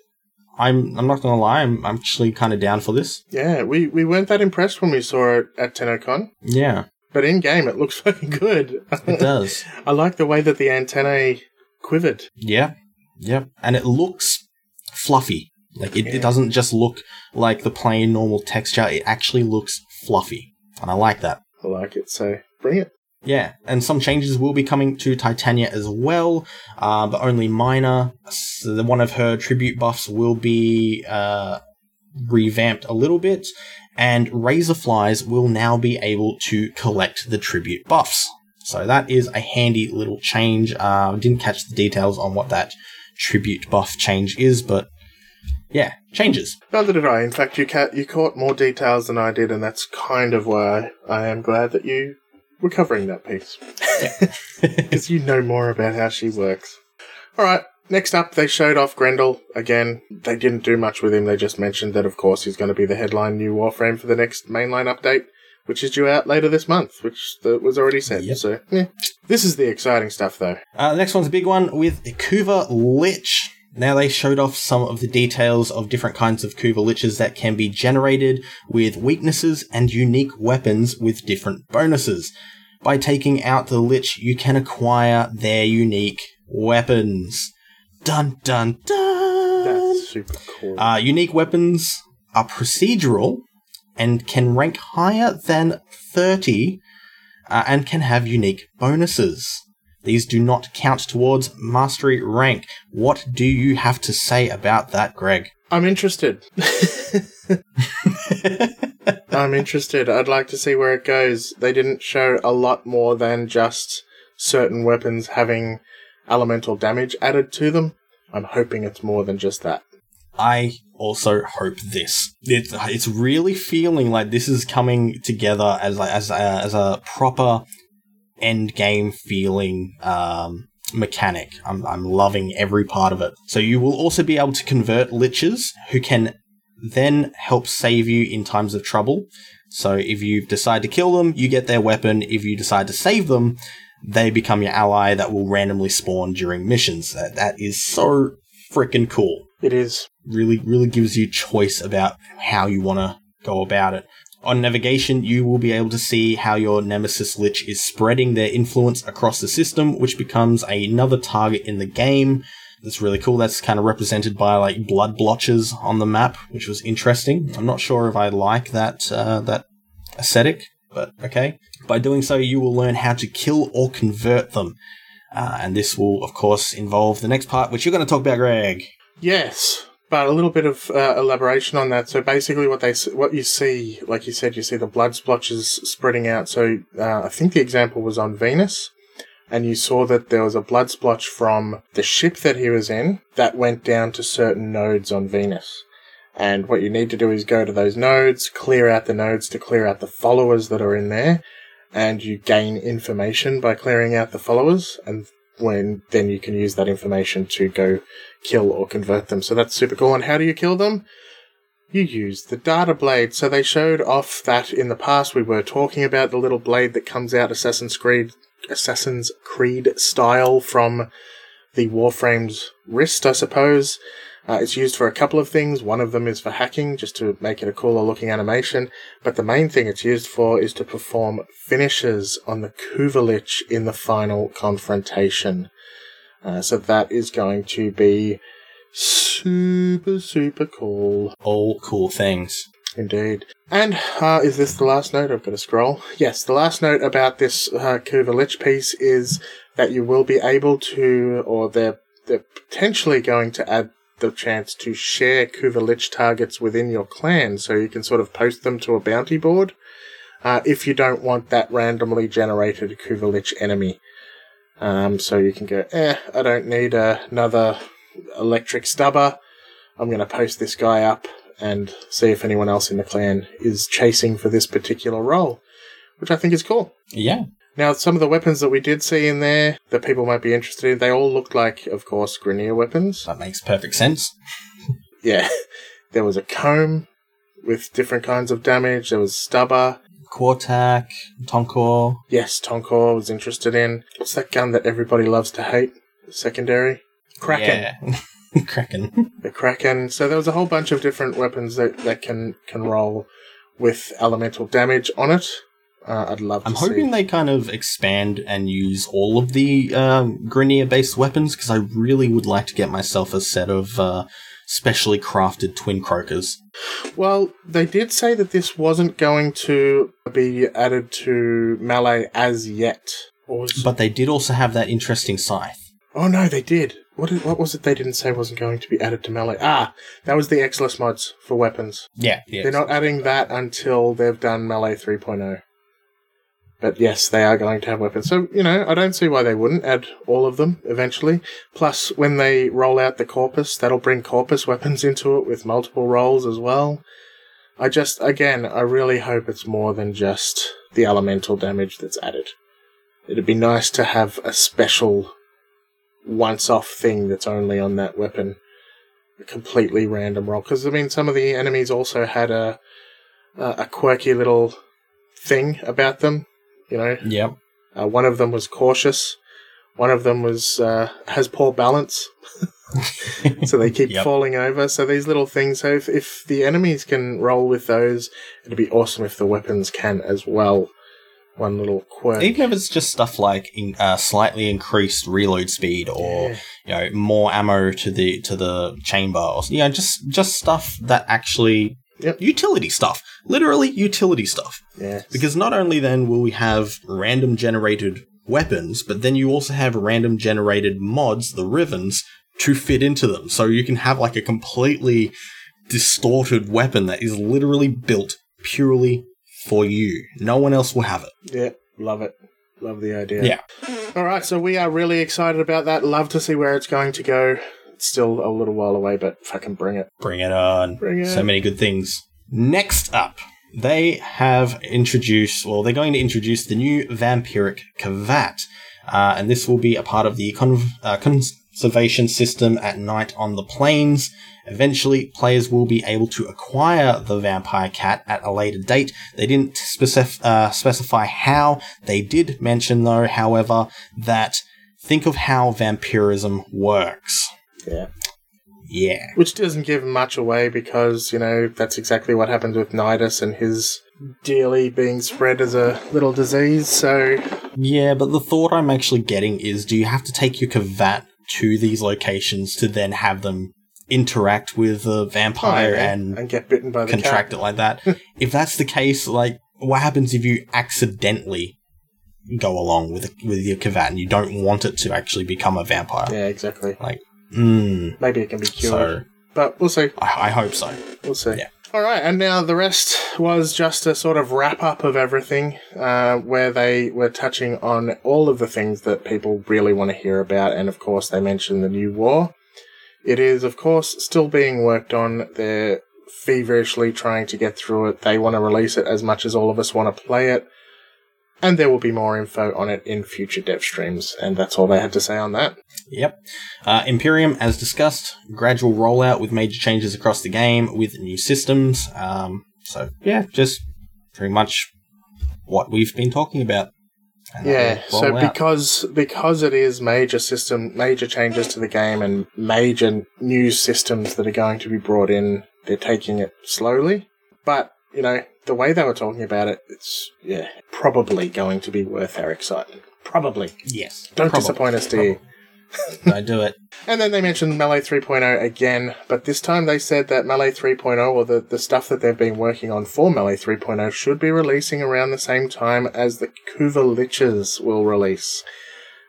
I'm I'm not gonna lie. I'm, I'm actually kind of down for this. Yeah, we, we weren't that impressed when we saw it at TennoCon, Yeah, but in game it looks fucking good. it does. I like the way that the antennae quivered. Yeah, yeah, And it looks fluffy. Like it, Yeah. it doesn't just look like the plain normal texture. It actually looks fluffy, and I like that. I like it, so bring it. Yeah, and some changes will be coming to Titania as well, uh, but only minor. So the- one of her tribute buffs will be uh, revamped a little bit, and Razorflies will now be able to collect the tribute buffs. So that is a handy little change. Uh, I didn't catch the details on what that tribute buff change is, but yeah, changes. Neither did I. In fact, you ca- you caught more details than I did, and that's kind of why I am glad that you were covering that piece. Because you know more about how she works. Alright, next up, they showed off Grendel. Again, they didn't do much with him, they just mentioned that, of course, he's going to be the headline new Warframe for the next mainline update, which is due out later this month, which the, was already said. Yep. So, yeah. This is the exciting stuff, though. Uh, the next one's a big one with Kuva Lich. Now they showed off some of the details of different kinds of Kuva Liches that can be generated with weaknesses and unique weapons with different bonuses. By taking out the Lich, you can acquire their unique weapons. Dun dun dun! That's super cool. Uh, unique weapons are procedural and can rank higher than 30 uh, and can have unique bonuses. These do not count towards mastery rank. What do you have to say about that, Greg? I'm interested. I'm interested. I'd like to see where it goes. They didn't show a lot more than just certain weapons having elemental damage added to them. I'm hoping it's more than just that. I also hope this. It's, it's really feeling like this is coming together as a, as a, as a proper end game feeling um, mechanic. I'm, I'm loving every part of it. So you will also be able to convert liches who can then help save you in times of trouble. So if you decide to kill them, you get their weapon. If you decide to save them, they become your ally that will randomly spawn during missions. That, that is so freaking cool It is. really really gives you choice about how you want to go about it. On navigation, you will be able to see how your Nemesis Lich is spreading their influence across the system, which becomes another target in the game. That's really cool. That's kind of represented by like blood blotches on the map, which was interesting. I'm not sure if I like that uh, that aesthetic, but okay. By doing so, you will learn how to kill or convert them. Uh, and this will, of course, involve the next part, which you're going to talk about, Greg. Yes, but a little bit of uh, elaboration on that. So basically, what they what you see, like you said, you see the blood splotches spreading out. So uh, I think the example was on Venus, and you saw that there was a blood splotch from the ship that he was in that went down to certain nodes on Venus. And what you need to do is go to those nodes, clear out the nodes to clear out the followers that are in there, and you gain information by clearing out the followers, and when then you can use that information to go kill or convert them. So that's super cool. And how do you kill them? You use the data blade. So they showed off that in the past we were talking about the little blade that comes out Assassin's Creed Assassin's Creed style from the Warframe's wrist, I suppose. Uh, it's used for a couple of things. One of them is for hacking, just to make it a cooler looking animation. But the main thing it's used for is to perform finishes on the Kuva Lich in the final confrontation. Uh, so that is going to be super, super cool. All cool things. Indeed. And uh, is this the last note? I've got to scroll. Yes, the last note about this uh, Kuva Lich piece is that you will be able to, or they're, they're potentially going to add the chance to share Kuva Lich targets within your clan, so you can sort of post them to a bounty board uh, if you don't want that randomly generated Kuva Lich enemy. Um, so you can go, eh, I don't need uh, another electric stubber. I'm going to post this guy up and see if anyone else in the clan is chasing for this particular role, which I think is cool. Yeah. Now, some of the weapons that we did see in there that people might be interested in, they all looked like, of course, Grineer weapons. That makes perfect sense. Yeah. There was a Kohm with different kinds of damage. There was stubber. Quartak, Tonkor. Yes, Tonkor was interested in. What's that gun that everybody loves to hate? Secondary? Kraken. Yeah. Kraken. The Kraken. So there was a whole bunch of different weapons that, that can, can roll with elemental damage on it. Uh, I'd love. I'm see. hoping they kind of expand and use all of the um, Grineer based weapons because I really would like to get myself a set of uh, specially crafted Twin Krohkur. Well, they did say that this wasn't going to be added to Melee as yet. But they did also have that interesting scythe. oh no, they did. What, did, what was it they didn't say wasn't going to be added to Melee? Ah, that was the Exilus mods for weapons. Yeah, yeah. They're not adding that until they've done Melee 3.0. But yes, they are going to have weapons. So, you know, I don't see why they wouldn't add all of them eventually. Plus, when they roll out the Corpus, that'll bring Corpus weapons into it with multiple rolls as well. I just, again, I really hope it's more than just the elemental damage that's added. It'd be nice to have a special once off thing that's only on that weapon. A completely random roll. Because, I mean, some of the enemies also had a, a a quirky little thing about them. You know, Yep. uh, one of them was cautious. One of them was uh, has poor balance, so they keep Yep. falling over. So these little things. So if, if the enemies can roll with those, it'd be awesome if the weapons can as well. One little quirk. Even if it's just stuff like in, uh, slightly increased reload speed or Yeah. you know more ammo to the to the chamber or you know just just stuff that actually Yep. utility stuff literally utility stuff Yeah. because not only then will we have random generated weapons but then you also have random generated mods the rivens to fit into them so you can have like a completely distorted weapon that is literally built purely for you no one else will have it Yeah. Love it. Love the idea. Yeah. All right. So we are really excited about that. Love to see where it's going to go. Still a little while away, but fucking bring it. Bring it on. Bring it. So many good things. Next up, they have introduced, well, they're going to introduce the new vampiric Kavat. Uh, and this will be a part of the con- uh, conservation system at night on the plains. Eventually, players will be able to acquire the vampire cat at a later date. They didn't specif- uh, specify how. They did mention, though, however, that think of how vampirism works. Yeah. Yeah. Which doesn't give much away because, you know, that's exactly what happened with Nidus and his dearly being spread as a little disease. So, Yeah, but the thought I'm actually getting is do you have to take your Kavat to these locations to then have them interact with the vampire maybe, and and get bitten by the contract cat. it like that? if that's the case, like, what happens if you accidentally go along with with your Kavat and you don't want it to actually become a vampire? Yeah, exactly. Like, mm, Maybe it can be cured. so but we'll see. I, I hope so. We'll see. Yeah. All right, and now the rest was just a sort of wrap up of everything, uh, where they were touching on all of the things that people really want to hear about, and of course they mentioned the new war. It is, of course, still being worked on. They're feverishly trying to get through it. They want to release it as much as all of us want to play it. And there will be more info on it in future dev streams. And that's all they had to say on that. Yep. Uh, Empyrean, as discussed, gradual rollout with major changes across the game with new systems. Um, so, yeah, just pretty much what we've been talking about. Yeah, so out. because because it is major system, major changes to the game, and major new systems that are going to be brought in, they're taking it slowly. But you know, the way they were talking about it, it's yeah, probably going to be worth our excitement. Probably. yes. Don't probably, disappoint us, dear. Don't do it. And then they mentioned Melee 3.0 again, but this time they said that Melee 3.0, or the, the stuff that they've been working on for Melee 3.0, should be releasing around the same time as the Kuva Liches will release.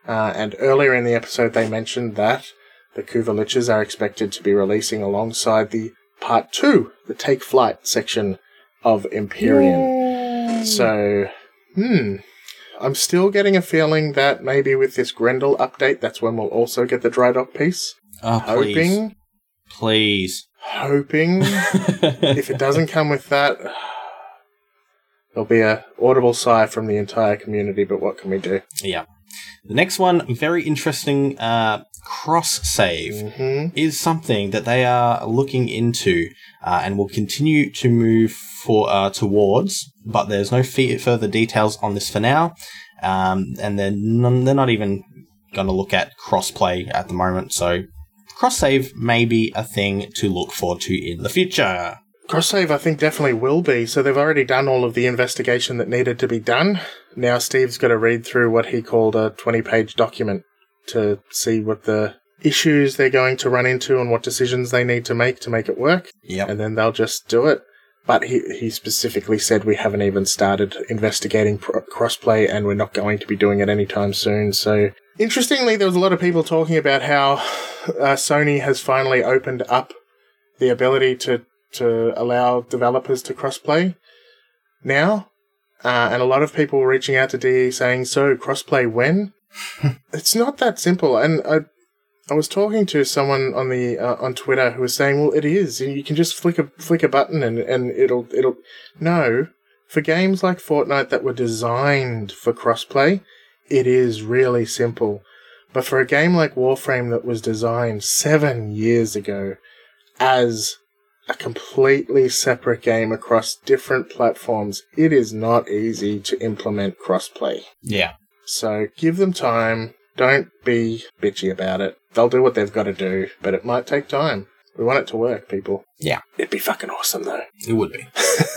Uh, and earlier in the episode, they mentioned that the Kuva Liches are expected to be releasing alongside the Part 2, the Take Flight section of Empyrean. So, hmm. I'm still getting a feeling that maybe with this Grendel update, that's when we'll also get the dry dock piece. Oh, please. Hoping, Please. hoping. if it doesn't come with that, there'll be a audible sigh from the entire community. But what can we do? Yeah. The next one, very interesting, uh, cross save hmm is something that they are looking into uh, and will continue to move for uh, towards. But there's no fe- further details on this for now, um, and they're non- they're not even going to look at crossplay at the moment. So cross save may be a thing to look forward to in the future. Cross save, I think, definitely will be. So they've already done all of the investigation that needed to be done. Now Steve's got to read through what he called a 20 page document to see what the issues they're going to run into and what decisions they need to make to make it work. Yep. and then they'll just do it. But he, he specifically said we haven't even started investigating pro- crossplay and we're not going to be doing it anytime soon. So, interestingly, there was a lot of people talking about how uh, Sony has finally opened up the ability to, to allow developers to crossplay now. Uh, and a lot of people were reaching out to DE saying, so crossplay when? It's not that simple. And I, I was talking to someone on the uh, on Twitter who was saying, "Well, it is. You can just flick a flick a button and and it'll it'll." No, for games like Fortnite that were designed for crossplay, it is really simple. But for a game like Warframe that was designed seven years ago as a completely separate game across different platforms, it is not easy to implement crossplay. Yeah. So give them time. Don't be bitchy about it. They'll do what they've got to do, but it might take time. We want it to work, people. Yeah. It'd be fucking awesome, though. It would be.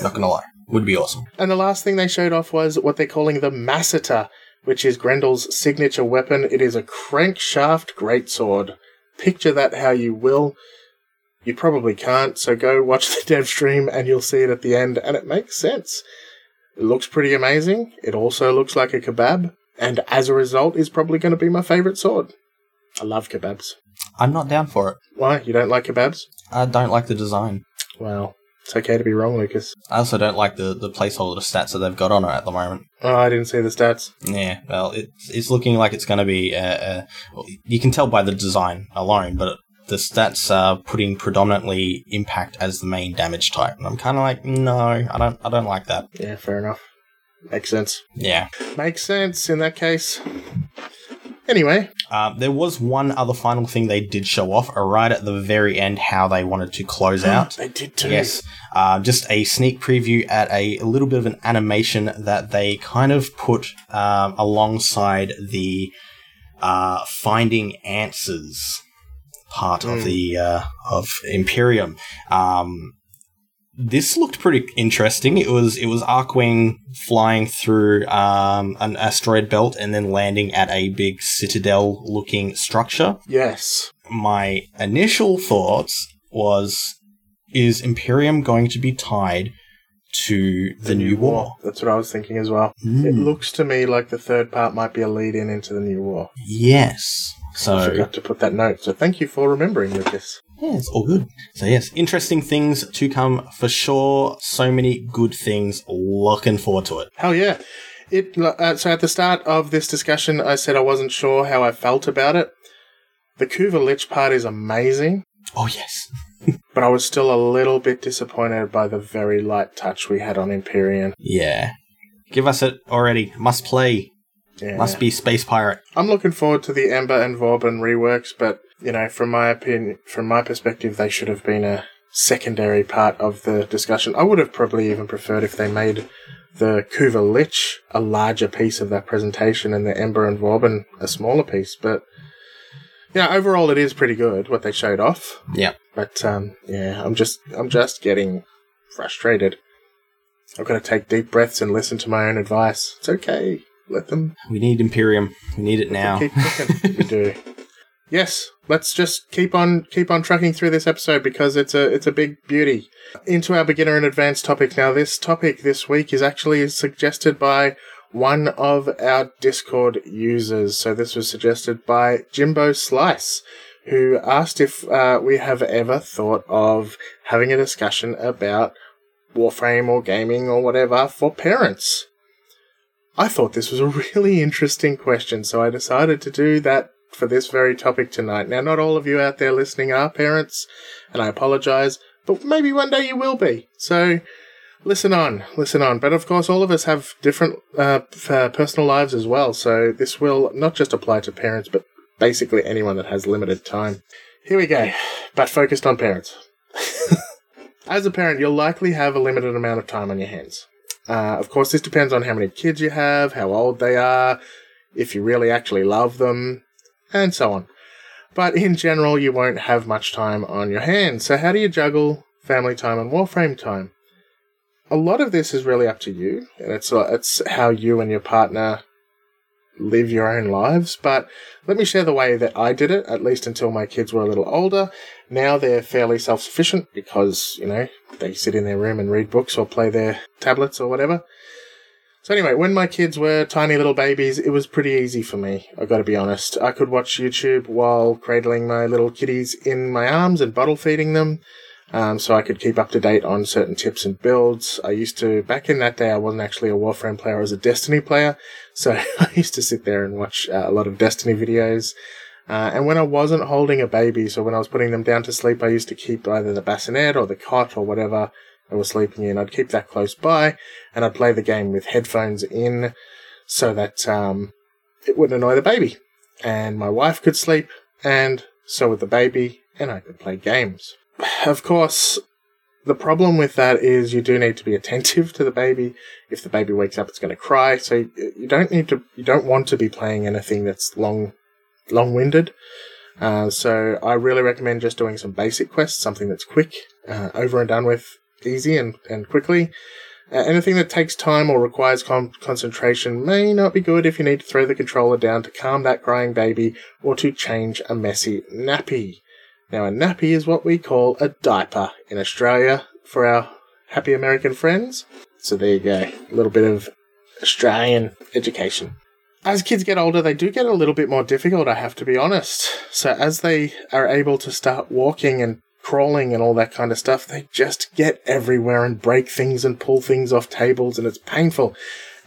Not gonna lie. Would be awesome. And the last thing they showed off was what they're calling the Masseter, which is Grendel's signature weapon. It is a crankshaft greatsword. Picture that how you will. You probably can't, so go watch the dev stream and you'll see it at the end, and it makes sense. It looks pretty amazing. It also looks like a kebab, and as a result, is probably going to be my favourite sword. I love kebabs. I'm not down for it. Why? You don't like kebabs? I don't like the design. Well, it's okay to be wrong, Lucas. I also don't like the, the placeholder stats that they've got on it at the moment. Oh, I didn't see the stats. Yeah, well, it's it's looking like it's going to be. Uh, uh, you can tell by the design alone, but the stats are putting predominantly impact as the main damage type, and I'm kind of like, no, I don't, I don't like that. Yeah, fair enough. Makes sense. Yeah. Makes sense in that case. Anyway, Uh, there was one other final thing they did show off uh, right at the very end, how they wanted to close out. they did too. Yes. Uh, just a sneak preview at a, a little bit of an animation that they kind of put um, alongside the uh, finding answers part of the uh, of Empyrean. Um, this looked pretty interesting. It was it was Archwing flying through um, an asteroid belt and then landing at a big citadel looking structure Yes. my initial thoughts was is Empyrean going to be tied to the, new war? That's what I was thinking as well. It Mm. looks to me like the third part might be a lead in into the new war. Yes. So I forgot to put that note, so thank you for remembering, Lucas. Yeah, it's all good. So yes, interesting things to come for sure. So many good things. Looking forward to it. Hell yeah. It uh, so at the start of this discussion, I said I wasn't sure how I felt about it. The Kuva Lich part is amazing. Oh yes. but I was still a little bit disappointed by the very light touch we had on Empyrean. Yeah. Give us it already. Must play. Yeah. Must be Space Pirate. I'm looking forward to the Ember and Vauban reworks, but you know, from my opinion, from my perspective, they should have been a secondary part of the discussion. I would have probably even preferred if they made the Kuva Lich a larger piece of that presentation and the Ember and Vauban a smaller piece. But yeah, overall, it is pretty good what they showed off. Yeah. But um, yeah, I'm just I'm just getting frustrated. I've got to take deep breaths and listen to my own advice. It's okay. Let them We need Empyrean. We need it now. keep cooking. we do. Yes, let's just keep on keep on trucking through this episode because it's a it's a big beauty. Into our beginner and advanced topic now. This topic this week is actually suggested by one of our Discord users. So this was suggested by Jimbo Slice, who asked if uh, we have ever thought of having a discussion about Warframe or gaming or whatever for parents. I thought this was a really interesting question, so I decided to do that for this very topic tonight. Now, not all of you out there listening are parents, and I apologize, but maybe one day you will be. So, listen on, listen on. But of course, all of us have different uh, uh, personal lives as well, so this will not just apply to parents, but basically anyone that has limited time. Here we go, but focused on parents. As a parent, you'll likely have a limited amount of time on your hands. Uh, of course, this depends on how many kids you have, how old they are, if you really actually love them, and so on. But in general, you won't have much time on your hands. So, how do you juggle family time and Warframe time? A lot of this is really up to you, and it's uh, it's how you and your partner live your own lives. But let me share the way that I did it, at least until my kids were a little older. Now they're fairly self sufficient because, you know, they sit in their room and read books or play their tablets or whatever. So anyway, when my kids were tiny little babies, it was pretty easy for me. I got to be honest. I could watch YouTube while cradling my little kitties in my arms and bottle feeding them, um, so I could keep up to date on certain tips and builds. I used to back in that day. I wasn't actually a Warframe player. I was a Destiny player, so I used to sit there and watch uh, a lot of Destiny videos. Uh, and when I wasn't holding a baby, so when I was putting them down to sleep, I used to keep either the bassinet or the cot or whatever I was sleeping in. I'd keep that close by, and I'd play the game with headphones in, so that um, it wouldn't annoy the baby. And my wife could sleep, and so would the baby, and I could play games. Of course, the problem with that is you do need to be attentive to the baby. If the baby wakes up, it's going to cry. So you don't need to, you don't want to be playing anything that's long, long-winded. Uh, so I really recommend just doing some basic quests, something that's quick, uh, over and done with, easy and, and quickly. Uh, anything that takes time or requires con- concentration may not be good if you need to throw the controller down to calm that crying baby or to change a messy nappy. Now, a nappy is what we call a diaper in Australia for our happy American friends. So there you go, a little bit of Australian education. As kids get older, they do get a little bit more difficult, I have to be honest. So as they are able to start walking and crawling and all that kind of stuff, they just get everywhere and break things and pull things off tables, and it's painful.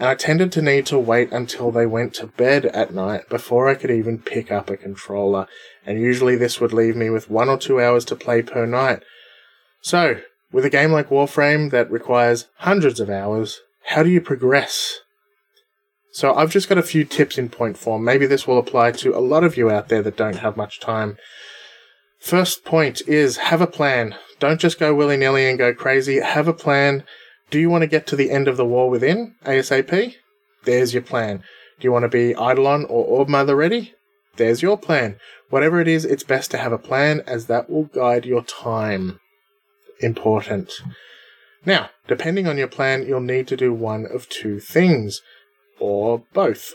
And I tended to need to wait until they went to bed at night before I could even pick up a controller. And usually this would leave me with one or two hours to play per night. So, with a game like Warframe that requires hundreds of hours, how do you progress? So I've just got a few tips in point form. Maybe this will apply to a lot of you out there that don't have much time. First point is have a plan. Don't just go willy nilly and go crazy. Have a plan. Do you want to get to the end of the war within ASAP? There's your plan. Do you want to be Eidolon or Orb Mother ready? There's your plan. Whatever it is, it's best to have a plan as that will guide your time. Important. Now, depending on your plan, you'll need to do one of two things, or both.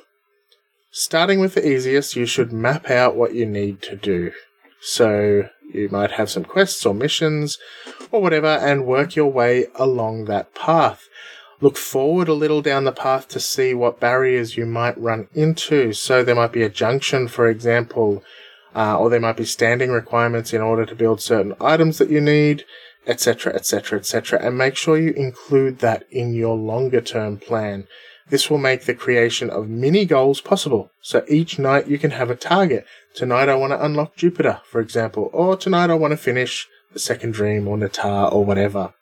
Starting with the easiest, you should map out what you need to do. So, you might have some quests or missions or whatever and work your way along that path. Look forward a little down the path to see what barriers you might run into. So, there might be a junction, for example, uh, or there might be standing requirements in order to build certain items that you need, etc., etc., etc., and make sure you include that in your longer term plan. This will make the creation of mini goals possible. So each night you can have a target. Tonight I want to unlock Jupiter, for example, or tonight I want to finish the Second Dream or Natah or whatever.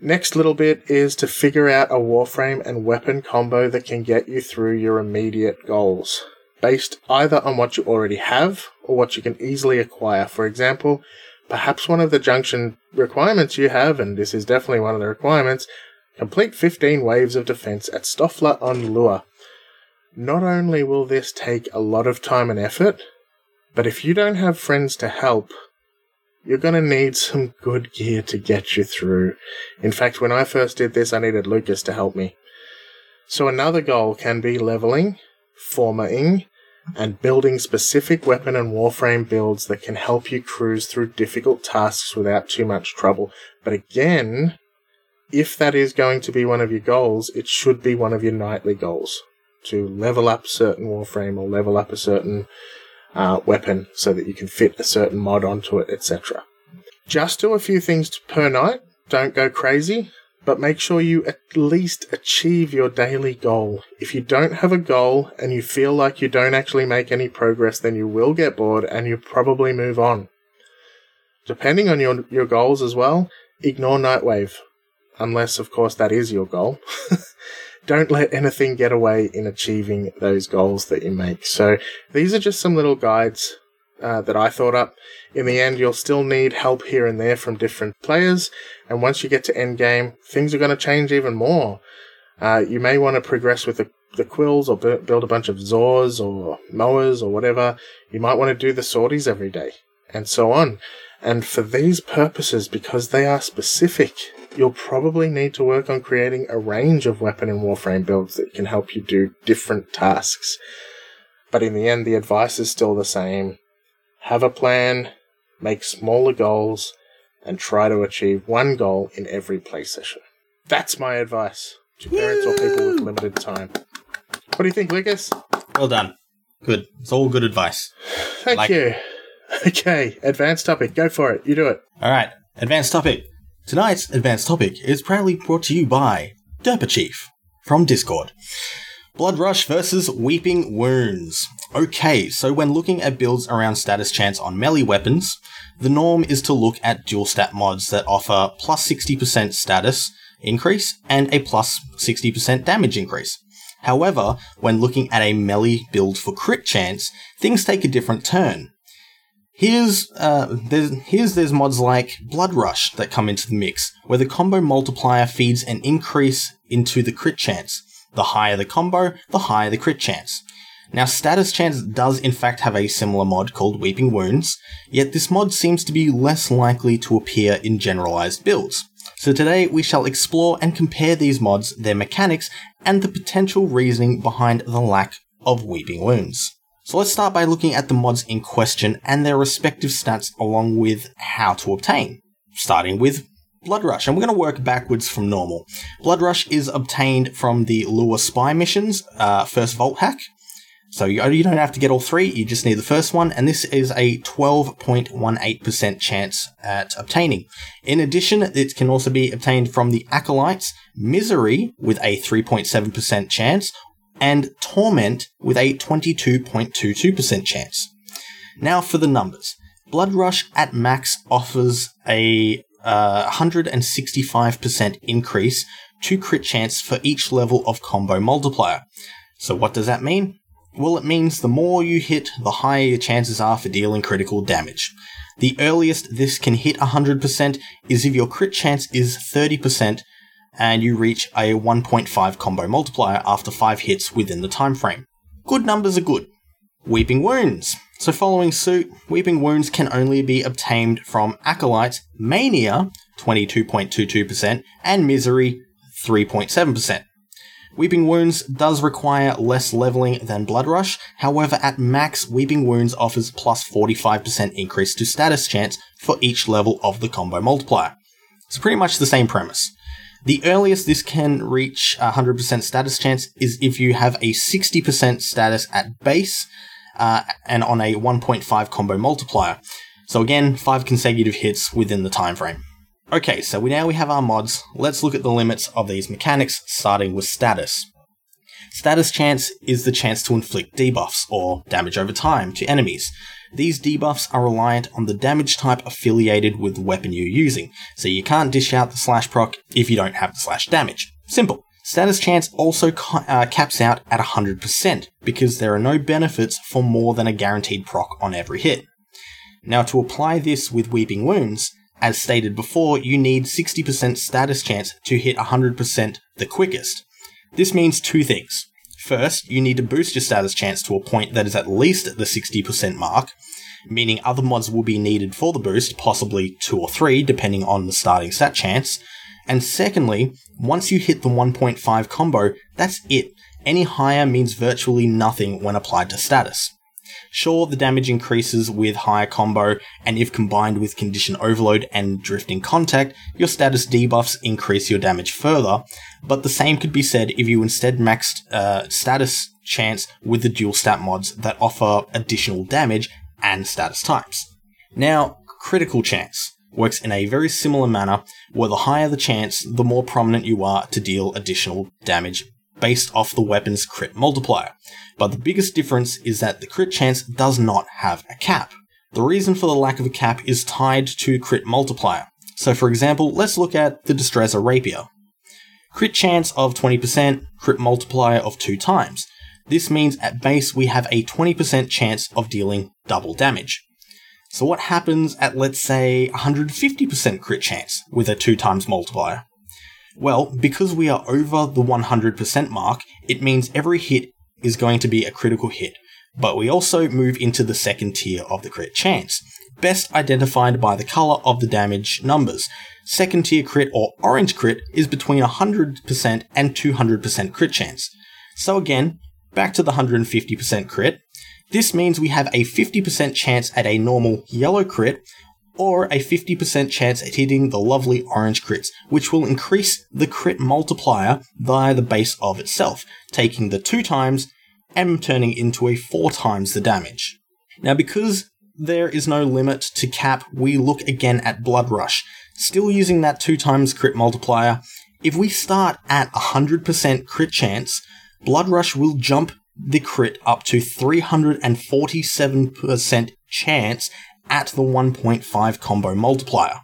Next little bit is to figure out a Warframe and weapon combo that can get you through your immediate goals, based either on what you already have or what you can easily acquire. For example, perhaps one of the junction requirements you have, and this is definitely one of the requirements, complete 15 waves of defense at Stoffler on Lua. Not only will this take a lot of time and effort, but if you don't have friends to help, you're going to need some good gear to get you through. In fact, when I first did this, I needed Lucas to help me. So another goal can be leveling, formatting, and building specific weapon and warframe builds that can help you cruise through difficult tasks without too much trouble. But again, if that is going to be one of your goals, it should be one of your nightly goals to level up certain warframe or level up a certain uh, weapon so that you can fit a certain mod onto it, etc. Just do a few things per night. Don't go crazy, but make sure you at least achieve your daily goal. If you don't have a goal and you feel like you don't actually make any progress, then you will get bored and you probably move on. Depending on your, your goals as well, ignore Nightwave. Unless, of course, that is your goal. don't let anything get away in achieving those goals that you make. So these are just some little guides uh, that I thought up. In the end, you'll still need help here and there from different players, and once you get to end game, things are going to change even more. Uh, you may want to progress with the, the quills or b- build a bunch of Zaws or Moas or whatever. You might want to do the sorties every day, and so on. And for these purposes, because they are specific, you'll probably need to work on creating a range of weapon and warframe builds that can help you do different tasks. But in the end, the advice is still the same. Have a plan, make smaller goals, and try to achieve one goal in every play session. That's my advice to parents or people with limited time. What do you think, Lucas? Well done. Good. It's all good advice. Thank Like- you. Okay, advanced topic. Go for it. You do it. All right. Advanced topic. Tonight's advanced topic is proudly brought to you by Derpa Chief from Discord. Blood Rush versus Weeping Wounds. Okay, so when looking at builds around status chance on melee weapons, the norm is to look at dual stat mods that offer plus 60% status increase and a plus 60% damage increase. However, when looking at a melee build for crit chance, things take a different turn. Here's uh, there's here's there's mods like Blood Rush that come into the mix, where the combo multiplier feeds an increase into the crit chance. The higher the combo, the higher the crit chance. Now, Status Chance does in fact have a similar mod called Weeping Wounds, yet this mod seems to be less likely to appear in generalized builds. So today we shall explore and compare these mods, their mechanics, and the potential reasoning behind the lack of Weeping Wounds. So let's start by looking at the mods in question and their respective stats along with how to obtain. Starting with Blood Rush, and we're going to work backwards from normal. Blood Rush is obtained from the Lua Spy missions, uh, first Vault Hack. So you, you don't have to get all three, you just need the first one, and this is a 12.18% chance at obtaining. In addition, it can also be obtained from the Acolytes, Misery with a 3.7% chance, and Torment with a 22.22% chance. Now for the numbers. Blood Rush at max offers a uh, 165% increase to crit chance for each level of combo multiplier. So what does that mean? Well, it means the more you hit, the higher your chances are for dealing critical damage. The earliest this can hit 100% is if your crit chance is 30% and you reach a 1.5 combo multiplier after 5 hits within the time frame. Good numbers are good. Weeping Wounds. So following suit, Weeping Wounds can only be obtained from Acolytes, Mania, 22.22%, and Misery, 3.7%. Weeping Wounds does require less leveling than Blood Rush, however at max, Weeping Wounds offers plus 45% increase to status chance for each level of the combo multiplier. It's pretty much the same premise. The earliest this can reach 100% status chance is if you have a 60% status at base uh, and on a 1.5 combo multiplier. So again, 5 consecutive hits within the time frame. Okay, so we now we have our mods. Let's look at the limits of these mechanics, starting with status. Status chance is the chance to inflict debuffs or damage over time to enemies. These debuffs are reliant on the damage type affiliated with the weapon you're using, so you can't dish out the slash proc if you don't have the slash damage. Simple. Status chance also ca- uh, caps out at 100% because there are no benefits for more than a guaranteed proc on every hit. Now, to apply this with Weeping Wounds, as stated before, you need 60% status chance to hit 100% the quickest. This means two things. First, you need to boost your status chance to a point that is at least the 60% mark, meaning other mods will be needed for the boost, possibly two or three, depending on the starting stat chance. And secondly, once you hit the 1.5 combo, that's it. Any higher means virtually nothing when applied to status. Sure, the damage increases with higher combo, and if combined with condition overload and drifting contact, your status debuffs increase your damage further, but the same could be said if you instead maxed uh, status chance with the dual stat mods that offer additional damage and status types. Now, critical chance works in a very similar manner, where the higher the chance, the more prominent you are to deal additional damage based off the weapon's crit multiplier. But the biggest difference is that the crit chance does not have a cap. The reason for the lack of a cap is tied to crit multiplier. So for example, let's look at the Destreza Rapier. Crit chance of 20%, crit multiplier of 2 times. This means at base we have a 20% chance of dealing double damage. So what happens at let's say 150% crit chance with a 2 times multiplier? Well, because we are over the 100% mark, it means every hit is going to be a critical hit. But we also move into the second tier of the crit chance, best identified by the color of the damage numbers. Second tier crit or orange crit is between 100% and 200% crit chance. So again, back to the 150% crit. This means we have a 50% chance at a normal yellow crit, or a 50% chance at hitting the lovely orange crits, which will increase the crit multiplier via the base of itself, taking the 2 times and turning into a 4 times the damage. Now, because there is no limit to cap, we look again at Blood Rush. Still using that 2 times crit multiplier, if we start at 100% crit chance, Blood Rush will jump the crit up to 347% chance at the 1.5 combo multiplier.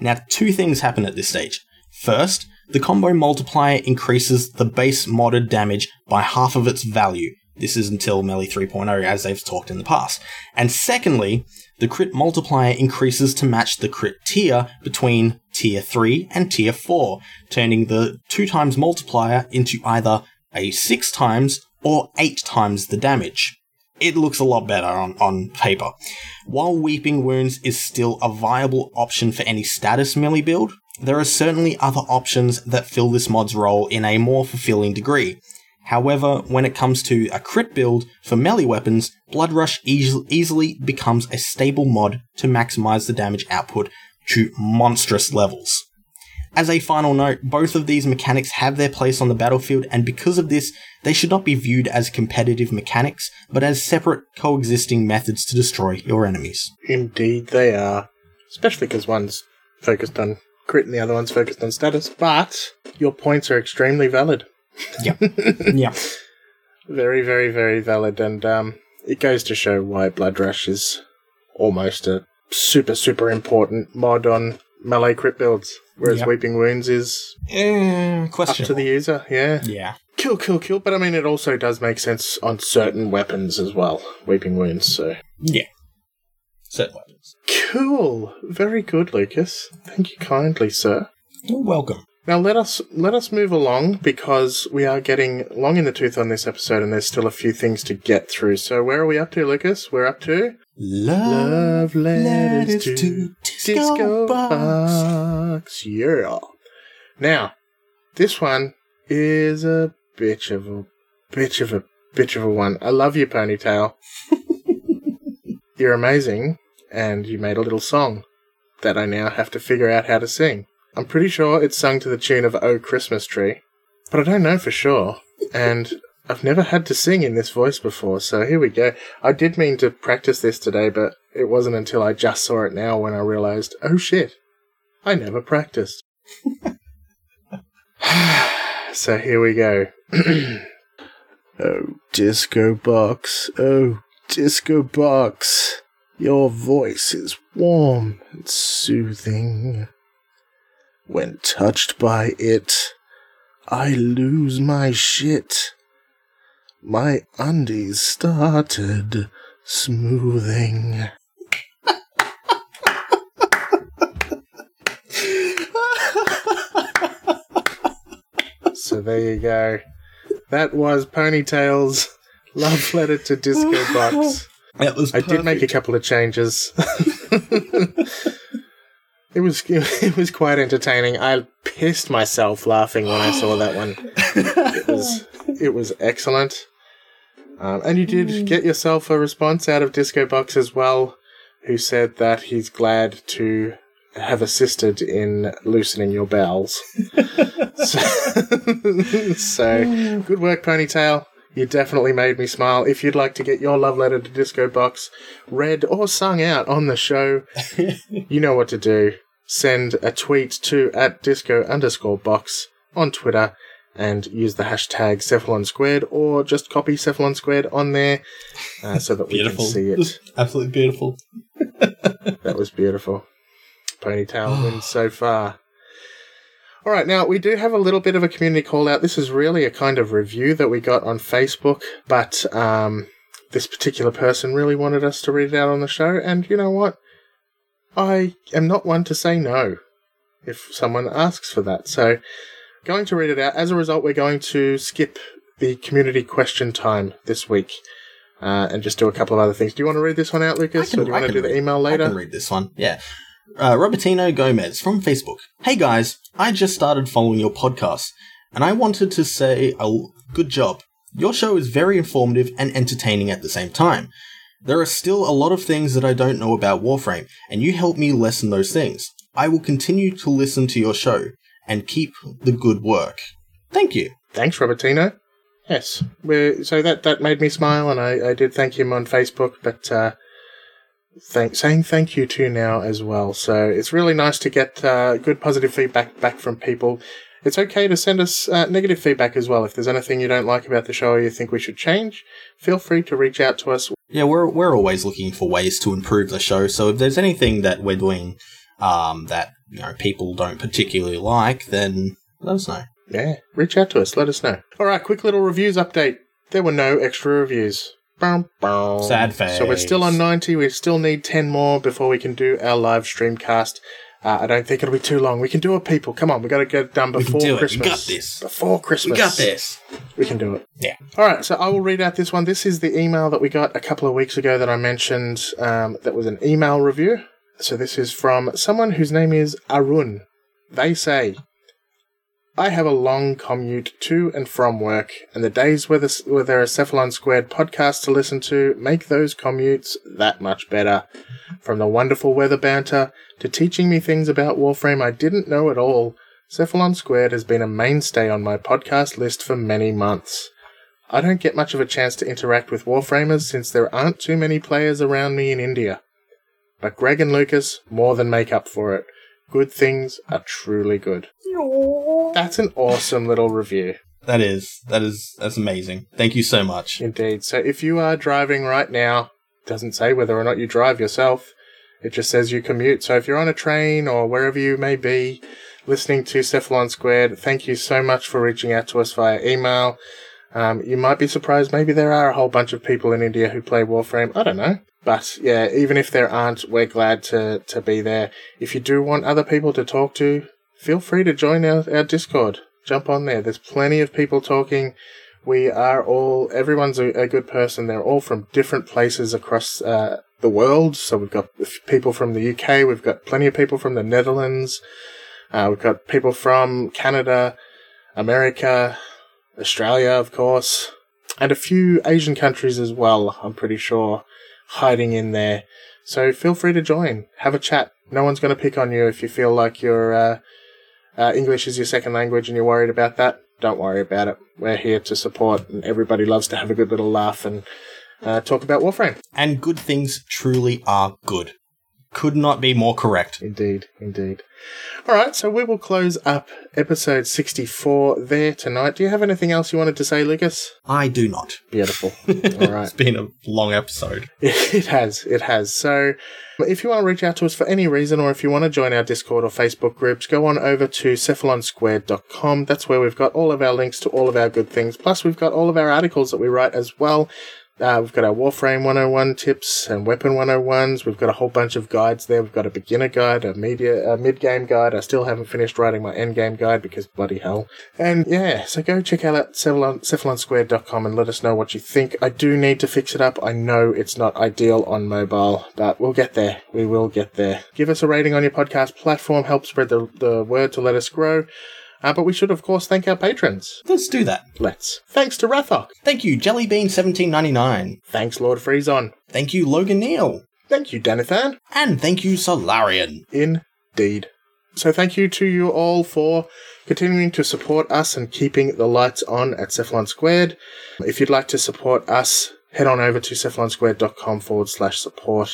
Now, two things happen at this stage. First, the combo multiplier increases the base modded damage by half of its value. This is until Melee 3.0, as they've talked in the past. And secondly, the crit multiplier increases to match the crit tier between tier 3 and tier 4, turning the 2 times multiplier into either a 6 times or 8 times the damage it looks a lot better on, on paper. While Weeping Wounds is still a viable option for any status melee build, there are certainly other options that fill this mod's role in a more fulfilling degree. However, when it comes to a crit build for melee weapons, Blood Rush eas- easily becomes a stable mod to maximize the damage output to monstrous levels. As a final note, both of these mechanics have their place on the battlefield, and because of this, they should not be viewed as competitive mechanics, but as separate, coexisting methods to destroy your enemies. Indeed, they are. Especially because one's focused on crit and the other one's focused on status. But your points are extremely valid. Yeah. yeah. Very, very, very valid. And um, it goes to show why Blood Rush is almost a super, super important mod on melee crit builds. Whereas Yep. Weeping Wounds is Eh, up question. to the user. Yeah. yeah. Kill, kill, kill. But I mean, it also does make sense on certain weapons as well. Weeping Wounds, so. Yeah. Certain weapons. Cool. Very good, Lucas. Thank you kindly, sir. You're welcome. Now let us let us move along because we are getting long in the tooth on this episode, and there's still a few things to get through. So where are we up to, Lucas? We're up to Love, love letters, to, Disco Box. Yeah. Now, this one is a bitch of a bitch of a bitch of a one. I love you, Ponytail. You're amazing, and you made a little song that I now have to figure out how to sing. I'm pretty sure it's sung to the tune of Oh Christmas Tree, but I don't know for sure. And I've never had to sing in this voice before, so here we go. I did mean to practice this today, but it wasn't until I just saw it now when I realized, oh shit, I never practiced. so here we go. oh, disco box. Oh, disco box. Your voice is warm and soothing. When touched by it, I lose my shit. My undies started smoothing. so there you go. That was Ponytail's love letter to Disco Box. That was I did make a couple of changes. it was it was quite entertaining. I pissed myself laughing when I saw that one. It was it was excellent. Um, and you did get yourself a response out of Disco Box as well, who said that he's glad to have assisted in loosening your bowels. so, so, good work, Ponytail. You definitely made me smile. If you'd like to get your love letter to Disco Box read or sung out on the show, you know what to do. Send a tweet to at disco underscore box on Twitter and use the hashtag Cephalon Squared or just copy Cephalon Squared on there uh, so that we can see it. Absolutely beautiful. That was beautiful. Ponytail wins so far. All right, now we do have a little bit of a community call out. This is really a kind of review that we got on Facebook, but um, this particular person really wanted us to read it out on the show, and you know what? I am not one to say no if someone asks for that. So, going to read it out. As a result, we're going to skip the community question time this week. Uh, and just do a couple of other things. Do you want to read this one out, Lucas, or do you want to do the email I later? can read this one. Yeah. Uh, Robertino Gomez from Facebook. Hey guys, I just started following your podcast, and I wanted to say a l- good job. Your show is very informative and entertaining at the same time. There are still a lot of things that I don't know about Warframe, and you help me lessen those things. I will continue to listen to your show and keep the good work. Thank you. Thanks, Robertino. Yes, so that that made me smile, and I, I did thank him on Facebook, but uh, thank, saying thank you to now as well. So it's really nice to get uh, good positive feedback back from people. It's okay to send us uh, negative feedback as well. If there's anything you don't like about the show or you think we should change, feel free to reach out to us. Yeah, we're we're always looking for ways to improve the show. So if there's anything that we're doing um, that you know people don't particularly like, then let us know. Yeah, reach out to us. Let us know. All right, quick little reviews update. There were no extra reviews. Bow, bow. Sad So we're still on 90. We still need 10 more before we can do our live stream cast. Uh, I don't think it'll be too long. We can do it, people. Come on, we got to get it done before do it. We got this. Before Christmas. We got this. We can do it. Yeah. All right, so I will read out this one. This is the email that we got a couple of weeks ago that I mentioned. Um, that was an email review. So this is from someone whose name is Arun. They say, I have a long commute to and from work, and the days where, where there are Cephalon Squared podcasts to listen to make those commutes that much better. From the wonderful weather banter to teaching me things about Warframe I didn't know at all, Cephalon Squared has been a mainstay on my podcast list for many months. I don't get much of a chance to interact with Warframers since there aren't too many players around me in India. But Greg and Lucas more than make up for it. Good things are truly good. That's an awesome little review. That is that is that's amazing. Thank you so much. Indeed. So if you are driving right now, it doesn't say whether or not you drive yourself. It just says you commute. So if you're on a train or wherever you may be listening to Cephalon Squared, thank you so much for reaching out to us via email. Um, you might be surprised. Maybe there are a whole bunch of people in India who play Warframe. I don't know. But yeah, even if there aren't, we're glad to, to be there. If you do want other people to talk to, feel free to join our, our Discord. Jump on there. There's plenty of people talking. We are all, everyone's a, a good person. They're all from different places across uh, the world. So we've got people from the UK, we've got plenty of people from the Netherlands, uh, we've got people from Canada, America, Australia, of course, and a few Asian countries as well, I'm pretty sure, hiding in there. So feel free to join. Have a chat. No one's going to pick on you if you feel like your uh, uh, English is your second language and you're worried about that. Don't worry about it. We're here to support, and everybody loves to have a good little laugh and uh, talk about Warframe. And good things truly are good. Could not be more correct. Indeed, indeed. All right, so we will close up episode 64 there tonight. Do you have anything else you wanted to say, Lucas? I do not. Beautiful. All right. It's been a long episode. It has. It has. So, if you want to reach out to us for any reason, or if you want to join our Discord or Facebook groups, go on over to cephalonsquared.com. That's where we've got all of our links to all of our good things. Plus, we've got all of our articles that we write as well. Uh, we've got our Warframe 101 tips and Weapon 101s. We've got a whole bunch of guides there. We've got a beginner guide, a media, a mid-game guide. I still haven't finished writing my end-game guide because bloody hell. And yeah, so go check out cephalon, cephalonsquared.com and let us know what you think. I do need to fix it up. I know it's not ideal on mobile, but we'll get there. We will get there. Give us a rating on your podcast platform. Help spread the, the word to let us grow. Uh, but we should, of course, thank our patrons. Let's do that. Let's. Thanks to Rathok. Thank you, Jellybean1799. Thanks, Lord Freezon. Thank you, Logan Neal. Thank you, Danathan. And thank you, Solarian. Indeed. So thank you to you all for continuing to support us and keeping the lights on at Cephalon Squared. If you'd like to support us, head on over to cephalonsquared.com forward slash support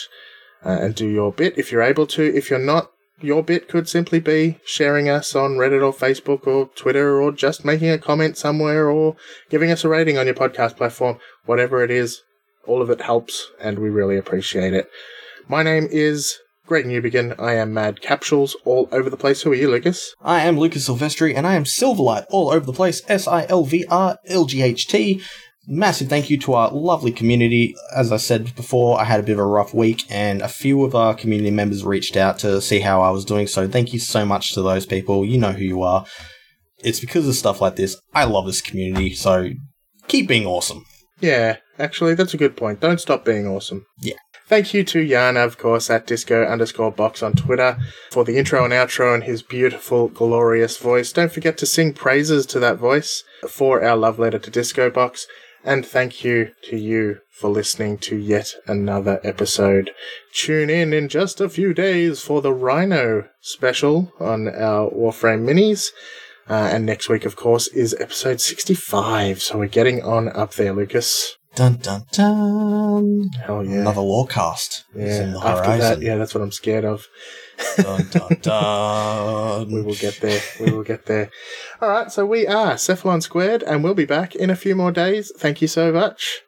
uh, and do your bit if you're able to. If you're not, your bit could simply be sharing us on Reddit or Facebook or Twitter or just making a comment somewhere or giving us a rating on your podcast platform. Whatever it is, all of it helps and we really appreciate it. My name is Greg Newbegin. I am Mad Capsules all over the place. Who are you, Lucas? I am Lucas Silvestri, and I am Silverlight all over the place. S I L V R L G H T. Massive thank you to our lovely community. As I said before, I had a bit of a rough week, and a few of our community members reached out to see how I was doing. So thank you so much to those people. You know who you are. It's because of stuff like this. I love this community. So keep being awesome. Yeah, actually, that's a good point. Don't stop being awesome. Yeah. Thank you to Yana, of course, at disco underscore box on Twitter for the intro and outro and his beautiful, glorious voice. Don't forget to sing praises to that voice for our love letter to Disco Box. And thank you to you for listening to yet another episode. Tune in in just a few days for the Rhino special on our Warframe minis. Uh, and next week, of course, is episode 65. So we're getting on up there, Lucas. Dun dun dun. Hell yeah. Another Lorecast is yeah. After that, yeah, that's what I'm scared of. Dun dun dun. We will get there. We will get there. All right. So we are Cephalon Squared, and we'll be back in a few more days. Thank you so much.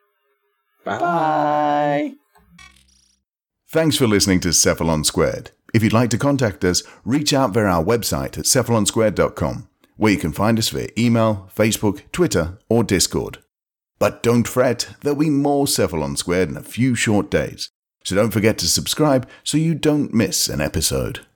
Bye. Bye. Thanks for listening to Cephalon Squared. If you'd like to contact us, reach out via our website at cephalonsquared.com, where you can find us via email, Facebook, Twitter, or Discord. But don't fret, there'll be more Cephalon Squared in a few short days, so don't forget to subscribe so you don't miss an episode.